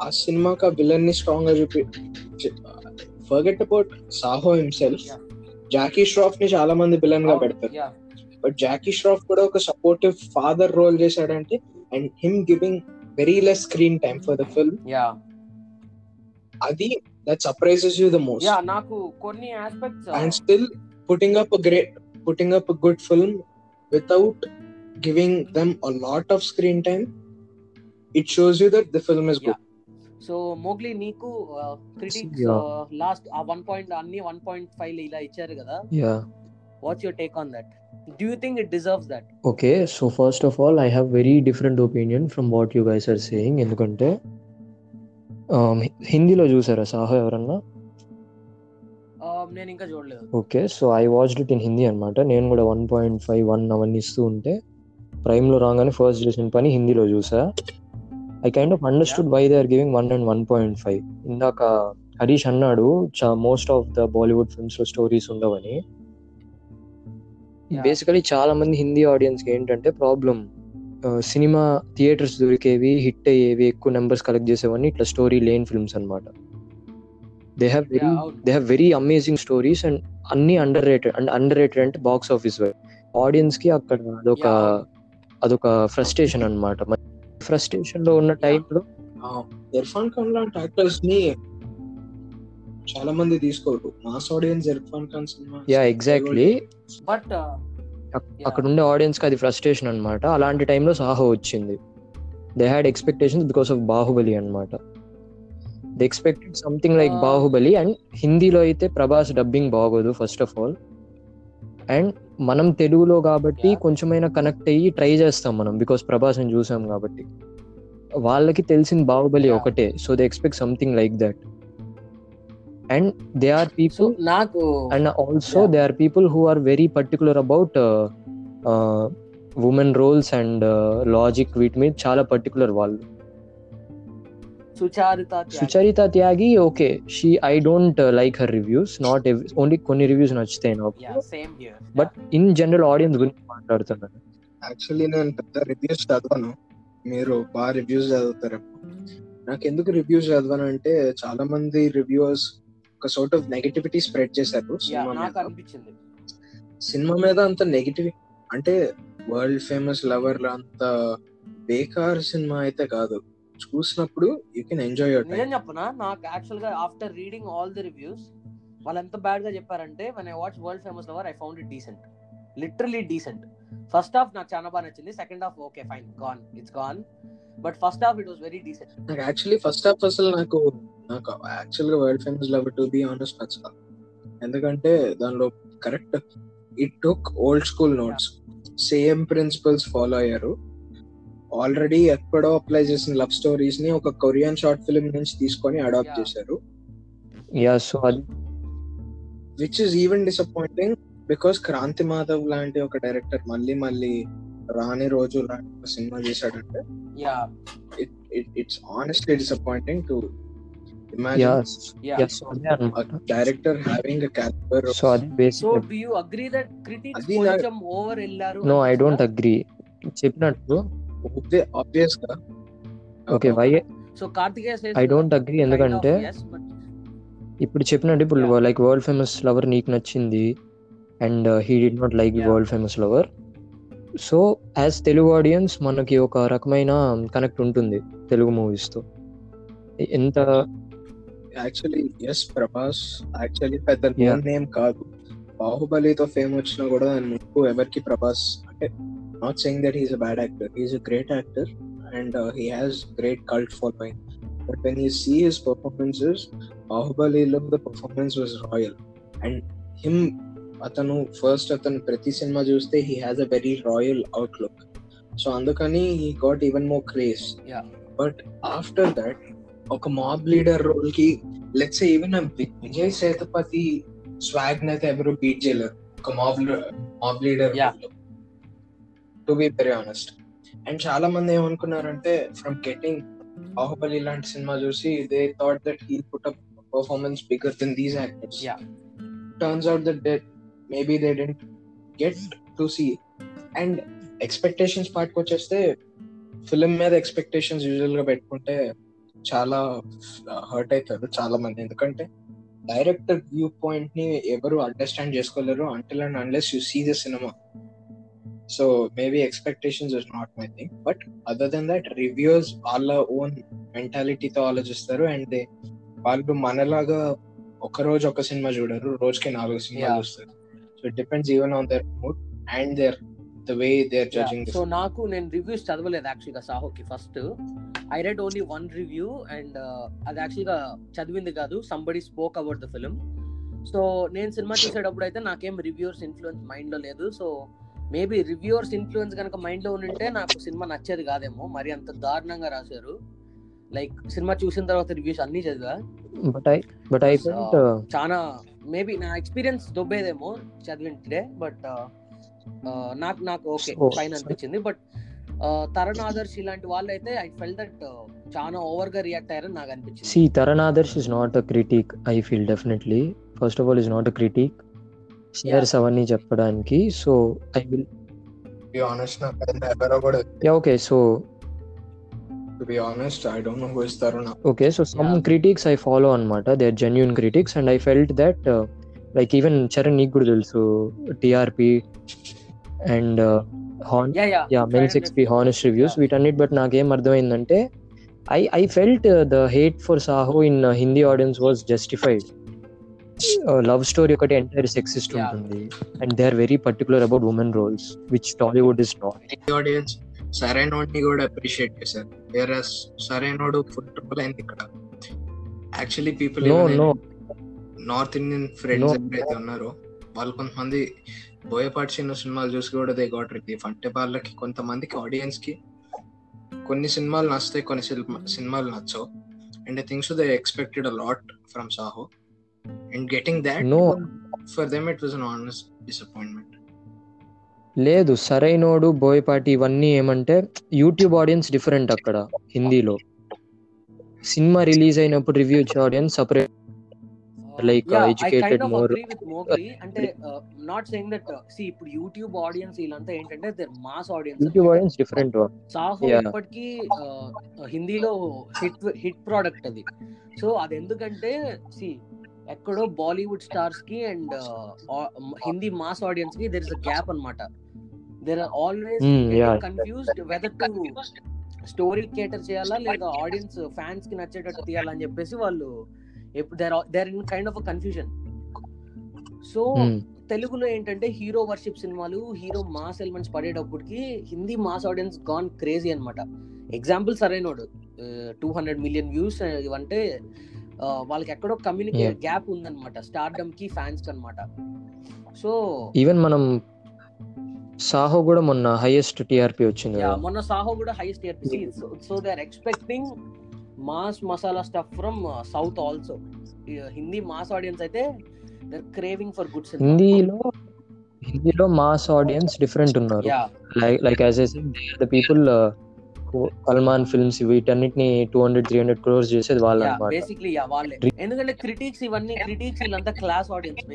Speaker 3: ఆ సినిమాకి ఆ విలన్ని స్ట్రాంగ్గా చూపి forget about
Speaker 1: Saaho
Speaker 3: himself. Jackie ష్రాఫ్ని చాలా మంది విలన్గా పెడతారు. బట్ జాకీ ష్రాఫ్ కూడా ఒక సపోర్టివ్ ఫాదర్ రోల్ చేశాడంటే and him giving very less screen time for the
Speaker 1: film.
Speaker 3: అది that surprises you the most
Speaker 1: yeah నాకు కొన్ని aspects
Speaker 3: and still putting up great putting up good film without giving them a lot of screen time it shows you that the film is good
Speaker 1: so Mowgli నీకు critics
Speaker 2: Yeah.
Speaker 1: Last ఆ one point అన్ని one point five ఇలా ఇచ్చారు కదా
Speaker 2: yeah.
Speaker 1: What's your take on that do you think it deserves that
Speaker 2: Okay, so first of all, I have very different opinion from what you guys are saying. ఎందుకంటే హిందీలో చూసారా సాహో ఎవరన్నా?
Speaker 1: నేను ఇంకా చూడలేదు.
Speaker 2: Okay so I watched it in Hindi అనమాట నేను కూడా వన్ పాయింట్ ఫైవ్ వన్ అవన్నీ ఇస్తూ ఉంటే ప్రైమ్లో రాగానే ఫస్ట్ చేసిన పని హిందీలో చూసా. I kind of understood why they are giving one and one point five ఇందాక హరీష్ అన్నాడు మోస్ట్ ఆఫ్ ద బాలీవుడ్ ఫిల్మ్స్లో స్టోరీస్ ఉండవని. బేసికలీ చాలా మంది హిందీ ఆడియన్స్కి ఏంటంటే ప్రాబ్లం సినిమా థియేటర్స్ దొరికేవి హిట్ అయ్యేవి ఎక్కువ నెంబర్స్ కలెక్ట్ చేసేవన్నీ ఇట్లా స్టోరీ లేన్ ఫిల్మ్స్ అన్నమాట. They have very they have very amazing stories and అన్ని underrated and underrated అంటే బాక్స్ ఆఫీస్ ఆడియన్స్కి అక్కడ అదొక
Speaker 1: Yeah.
Speaker 2: అదొక ఫ్రస్ట్రేషన్ అనమాట ఫ్రస్ట్రేషన్లో ఉన్న టైంలో
Speaker 3: ఇర్ఫాన్ ఖాన్ లాంటి యాక్టర్స్ని చాలా మంది తీసుకోరు. Mass audience Irfan Khan cinema
Speaker 2: yeah exactly
Speaker 1: but
Speaker 2: అక్కడ ఉండే ఆడియన్స్కి అది ఫ్రస్ట్రేషన్ అన్నమాట. అలాంటి టైంలో సాహో వచ్చింది. They had expectations because of Baahubali అన్నమాట. They expected something
Speaker 1: like
Speaker 2: Baahubali and హిందీలో అయితే ప్రభాస్ డబ్బింగ్ బాగోదు ఫస్ట్ ఆఫ్ ఆల్ అండ్ మనం తెలుగులో కాబట్టి. కొంచెమైనా కనెక్ట్ అయ్యి ట్రై చేస్తాం మనం బికాస్ ప్రభాస్ని చూసాం కాబట్టి. వాళ్ళకి తెలిసింది బాహుబలి. ఒకటే so they expect something like that and they
Speaker 1: are
Speaker 2: people
Speaker 1: నాకు
Speaker 2: and also
Speaker 1: Yeah.
Speaker 2: there are people who are very particular about uh, uh, women roles and uh, logic వీటి మీద చాలా పర్టికులర్ వాళ్ళు Sucharita Tyagi. Okay she I don't like her reviews not only కొన్ని reviews నచ్చుతాయి నాకు
Speaker 1: Yeah, same here.
Speaker 2: But in general audience గురించి మాట్లాడుతున్నాను
Speaker 3: actually నేను పెద్ద రివ్యూస్ చదవను మీరు బాగా రివ్యూస్ చదువుతారు నాకు ఎందుకు రివ్యూస్ చదవను అంటే చాలా మంది రివ్యూవర్స్ ఒక సోర్ట్ ఆఫ్ నెగటివిటీ స్ప్రెడ్ చేశారు సినిమా సినిమా మీద అంత నెగిటివ్ అంటే వరల్డ్ ఫేమస్ లవర్ అంత బేకార్ సినిమా అయితే కాదు. చూసినప్పుడు you can enjoy
Speaker 1: your
Speaker 3: time
Speaker 1: చెప్పనా? నాకు యాక్చువల్గా after reading all the reviews వాళ్ళు ఎంత బ్యాడ్గా చెప్పారంటే one I watch world famous lover I found it decent literally decent first half నాకు చాలా బాగా నచ్చింది. Second half okay fine gone it's gone but first half it was very decent
Speaker 3: నాకు actually first half అసలు నాకు నాకు యాక్చువల్గా world famous lover to be honest నచ్చదు ఎందుకంటే దానిలో correct it took old school notes same principles follow అయ్యారు. Already ఎక్కడో అప్లై చేసిన లవ్ స్టోరీస్ని ఒక కొరియన్ షార్ట్ ఫిల్మ్ నుంచి తీసుకొని అడాప్ట్. చేశారు.
Speaker 2: యా సో అది
Speaker 3: which is even disappointing because Kranthi Madhav లాంటి ఒక డైరెక్టర్ మళ్ళీ మళ్ళీ రాని రోజు లాంటి ఒక సినిమా చేశాడంటే yeah it's honestly
Speaker 2: disappointing
Speaker 3: to
Speaker 1: director
Speaker 2: having so అది
Speaker 1: so
Speaker 2: basic
Speaker 1: do you agree that critics
Speaker 3: అది నా-
Speaker 1: కొంచెం ఓవర్ వెళ్ళారు
Speaker 2: నో ఐ డోంట్
Speaker 1: అనిపిస్తుందా?
Speaker 2: అగ్రీ చెప్పినట్టు.
Speaker 1: ఆబ్వియస్గా okay why
Speaker 2: so Karthikeya I
Speaker 1: don't agree
Speaker 2: ఎందుకంటే ఇప్పుడు చెప్పినట్టు ఇప్పుడు. లైక్ వరల్డ్ ఫేమస్ లవర్ నీకు నచ్చింది. And he did not
Speaker 1: like.
Speaker 2: World famous lover so as Telugu audience మనకి ఒక రకమైన కనెక్ట్ ఉంటుంది తెలుగు మూవీస్తో. ఎంత
Speaker 3: యాక్చువల్లీ ఎస్ ప్రభాస్ యాక్చువల్లీ పెద్ద. నేమ్ కాదు. బాహుబలితో ఫేమ్ వచ్చినా కూడా నీకు ఎవరికి ప్రభాస్ అంటే not saying that he's a bad actor he's a great actor and he has great cult following but when you see his performances బాహుబలిలో the performance was royal and him అతను first అతను ప్రతి cinema చూస్తే he has a very royal outlook so అందుకని he got even more
Speaker 1: craze.
Speaker 3: But after that ఒక mob leader రోల్కి let's even Vijay Sethupathi swag అయితే ఎవరు బీట్ చేయలేరు ఒక mob mob
Speaker 1: leader.
Speaker 3: To be very honest and చాలా మంది ఏమనుకున్నారంటే ఫ్రమ్ గెటింగ్ బాహుబలి లాంటి సినిమా చూసి they thought that he put up performance bigger than
Speaker 1: these
Speaker 3: actors. Turns out that maybe they didn't get to see and expectations పార్ట్కి వచ్చేస్తే film మీద expectations యూజువల్గా పెట్టుకుంటే చాలా హర్ట్ అవుతారు చాలా మంది ఎందుకంటే డైరెక్టర్ వ్యూ పాయింట్ని ఎవరు అండర్స్టాండ్ చేసుకోలేరు until and unless you see the cinema so maybe expectations is not my thing but other than that reviews వాళ్ళ ఓన్ మెంటాలిటీతో ఆలోచిస్తారు అండ్ దే వాళ్ళు మనలాగా ఒక రోజు ఒక సినిమా చూడరు రోజుకి నాలుగు సినిమాలు. చూస్తారు. So it depends even on their mood and there the way they are judging
Speaker 1: so నాకు నేను రివ్యూస్ చదవలేదు యాక్చువల్గా సాహోకి first I read only one review and అది యాక్చువల్గా చదివింది కాదు. Somebody spoke about the film so నేను సినిమా చూసేటప్పుడు అయితే నాకేం రివ్యూర్స్ ఇన్ఫ్లుయెన్స్ మైండ్లో లేదు. సో మేబీ రివ్యూవర్స్ ఇన్ఫ్లుయెన్స్ కనుక మైండ్లో ఉంటే నాకు సినిమా నచ్చేది కాదేమో. మరి అంత దారుణంగా రాశారు. లైక్ సినిమా చూసిన తర్వాత రివ్యూస్ అన్ని చదివా.
Speaker 2: బట్ ఐ బట్ ఐ
Speaker 1: చాలా మేబీ నా ఎక్స్పీరియన్స్ దొబ్బేదేమో చదివింటే బట్ నాకు నాకు ఓకే ఫైన్ అనిపించింది. బట్ తరుణ్ ఆదర్శ్ ఇలాంటి వాళ్ళు అయితే ఐ ఫెల్ దట్ చాలా ఓవర్గా రియాక్ట్ అయ్యారని నాకు అనిపించింది.
Speaker 2: See Taran Adarsh is not a critic I feel definitely first of all is not a critic shares అవన్నీ చెప్పడానికి
Speaker 3: so I
Speaker 2: will okay so
Speaker 3: to be honest I don't know who ఇస్తారు నా
Speaker 2: okay so some
Speaker 1: Yeah.
Speaker 2: Critics I follow అనమాట they are genuine critics and I felt that like even Charan నీకు కూడా తెలుసు TRP and హాన్
Speaker 1: yeah yeah
Speaker 2: yeah means ఎక్స్పీ honest reviews వీటన్నిటి but నాకేం అర్థమైందంటే I I felt the hate for Saaho in Hindi audience was justified love story ఒకటి entire sexist
Speaker 1: Yeah.
Speaker 2: ఉంటుంది and they are very particular about women roles which Tollywood is not
Speaker 3: audience సరైనోడిని కూడా appreciate చేశారు. వేరే Sarrainodu full triple అయింది ఇక్కడ.
Speaker 2: Actually
Speaker 3: people north Indian
Speaker 2: friends.
Speaker 3: ఎవరైతే ఉన్నారో వాళ్ళు కొంతమంది బోయపాటి చిన్న సినిమాలు చూసి కూడా దే గాట్ రిలీఫ్ అంటే వాళ్ళకి కొంతమందికి ఆడియన్స్కి కొన్ని సినిమాలు నచ్చుతాయి కొన్ని సినిమా- సినిమాలు నచ్చవు. And I think so they expected a lot from Saaho and getting
Speaker 2: that.
Speaker 3: For them it was an honest disappointment
Speaker 2: లేదు సరైనోడు బోయపాటి ఇవన్నీ ఏమంటే యూట్యూబ్ ఆడియన్స్ డిఫరెంట్ అక్కడ హిందీలో. సినిమా రిలీజ్ అయినప్పుడు రివ్యూ ఇచ్చే audience separate uh, more-
Speaker 1: with Mowgli అంటే not saying that see ఇప్పుడు YouTube audience వీళ్ళంతా ఏంటంటే their mass
Speaker 2: audience YouTube audience
Speaker 1: different
Speaker 2: Saaho.
Speaker 1: ఇప్పటికీ ఆ, హిందీలో హిట్ హిట్ ప్రోడక్ట్ అది. సో అది ఎందుకంటే సి ఎక్కడో బాలీవుడ్ స్టార్స్కి అండ్ హిందీ మాస్ ఆడియన్స్కి దెర్ ఇస్ అ గ్యాప్ అన్నమాట there
Speaker 2: are always.
Speaker 1: Confused whether to story cater చేయాలా లేదా ఆడియన్స్ ఫ్యాన్స్కి నచ్చేటట్టు తీయాలని చెప్పేసి వాళ్ళు there in kind of confusion so తెలుగులో ఏంటంటే హీరో వర్షిప్ సినిమాలు hero mass elements పడేటప్పటికి Hindi mass audience gone crazy అన్నమాట. Example Sarrainodu. Two hundred million views ఇవంటే ఆ, వాళ్ళకి ఎక్కడో కమ్యూనికేట్. గ్యాప్ ఉందన్నమాట. స్టార్డమ్కి ఫ్యాన్స్కి అనమాట సో
Speaker 2: ఈవెన్ మనం సాహో కూడా మొన్న హైయెస్ట్ టిఆర్పి వచ్చింది
Speaker 1: మొన్న సాహో కూడా highest TRP so they are expecting mass masala stuff from south also Hindi mass audience అయితే దర్ క్రేవింగ్ ఫర్ గుడ్
Speaker 2: హిందీలో హిందీలో మాస్ ఆడియన్స్ డిఫరెంట్ ఉన్నారు. Like like as I the people Salman films వీటన్నిటిని two hundred three hundred crores చేసేది వాళ్ళు అనమాట
Speaker 1: basically yeah వాళ్ళే. ఎందుకంటే క్రిటిక్స్ ఇవన్నీ క్రిటిక్స్ వీళ్ళంతా క్లాస్ ఆడియన్స్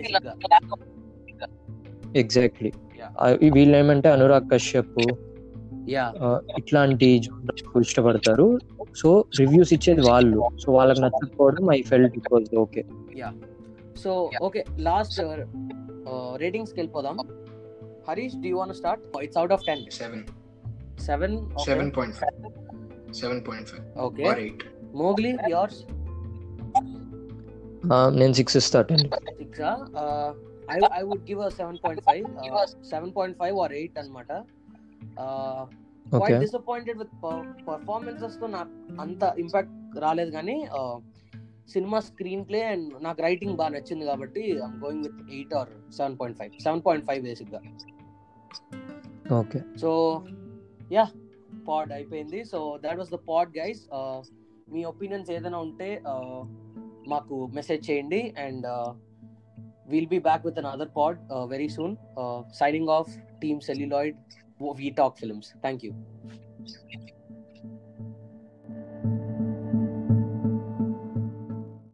Speaker 2: ఎగ్జాక్ట్లీ
Speaker 1: Yeah.
Speaker 2: వీళ్ళు ఏమంటే అనురాగ్ కశ్యప్ ఇట్లాంటి ఇష్టపడతారు. సో రివ్యూస్ ఇచ్చేది వాళ్ళు. సో వాళ్ళకి నచ్చకపోవడం I felt it was
Speaker 1: okay so okay last రేటింగ్స్కి వెళ్ళిపోదాం. Harish do want start it's out of
Speaker 3: ten
Speaker 1: seven
Speaker 3: seven seven point five seven point
Speaker 1: five
Speaker 3: okay eight
Speaker 1: Mowgli yours
Speaker 2: నేను six ఇస్తా
Speaker 1: ten six I I would give seven point five seven point five or eight అనమాట quite disappointed with పర్ఫార్మెన్సెస్తో నాకు అంత impact రాలేదు కానీ cinema screenplay and నాకు writing బాగా నచ్చింది కాబట్టి I'm going with eight or seven point five seven point five బేసిక్గా.
Speaker 2: ఓకే
Speaker 1: సో యా పాడ్ అయిపోయింది. So that was the pod guys me opinions ఏదైనా ఉంటే మాకు మెసేజ్ చేయండి. And will be back with another pod very soon signing off team Celluloid we talk films thank you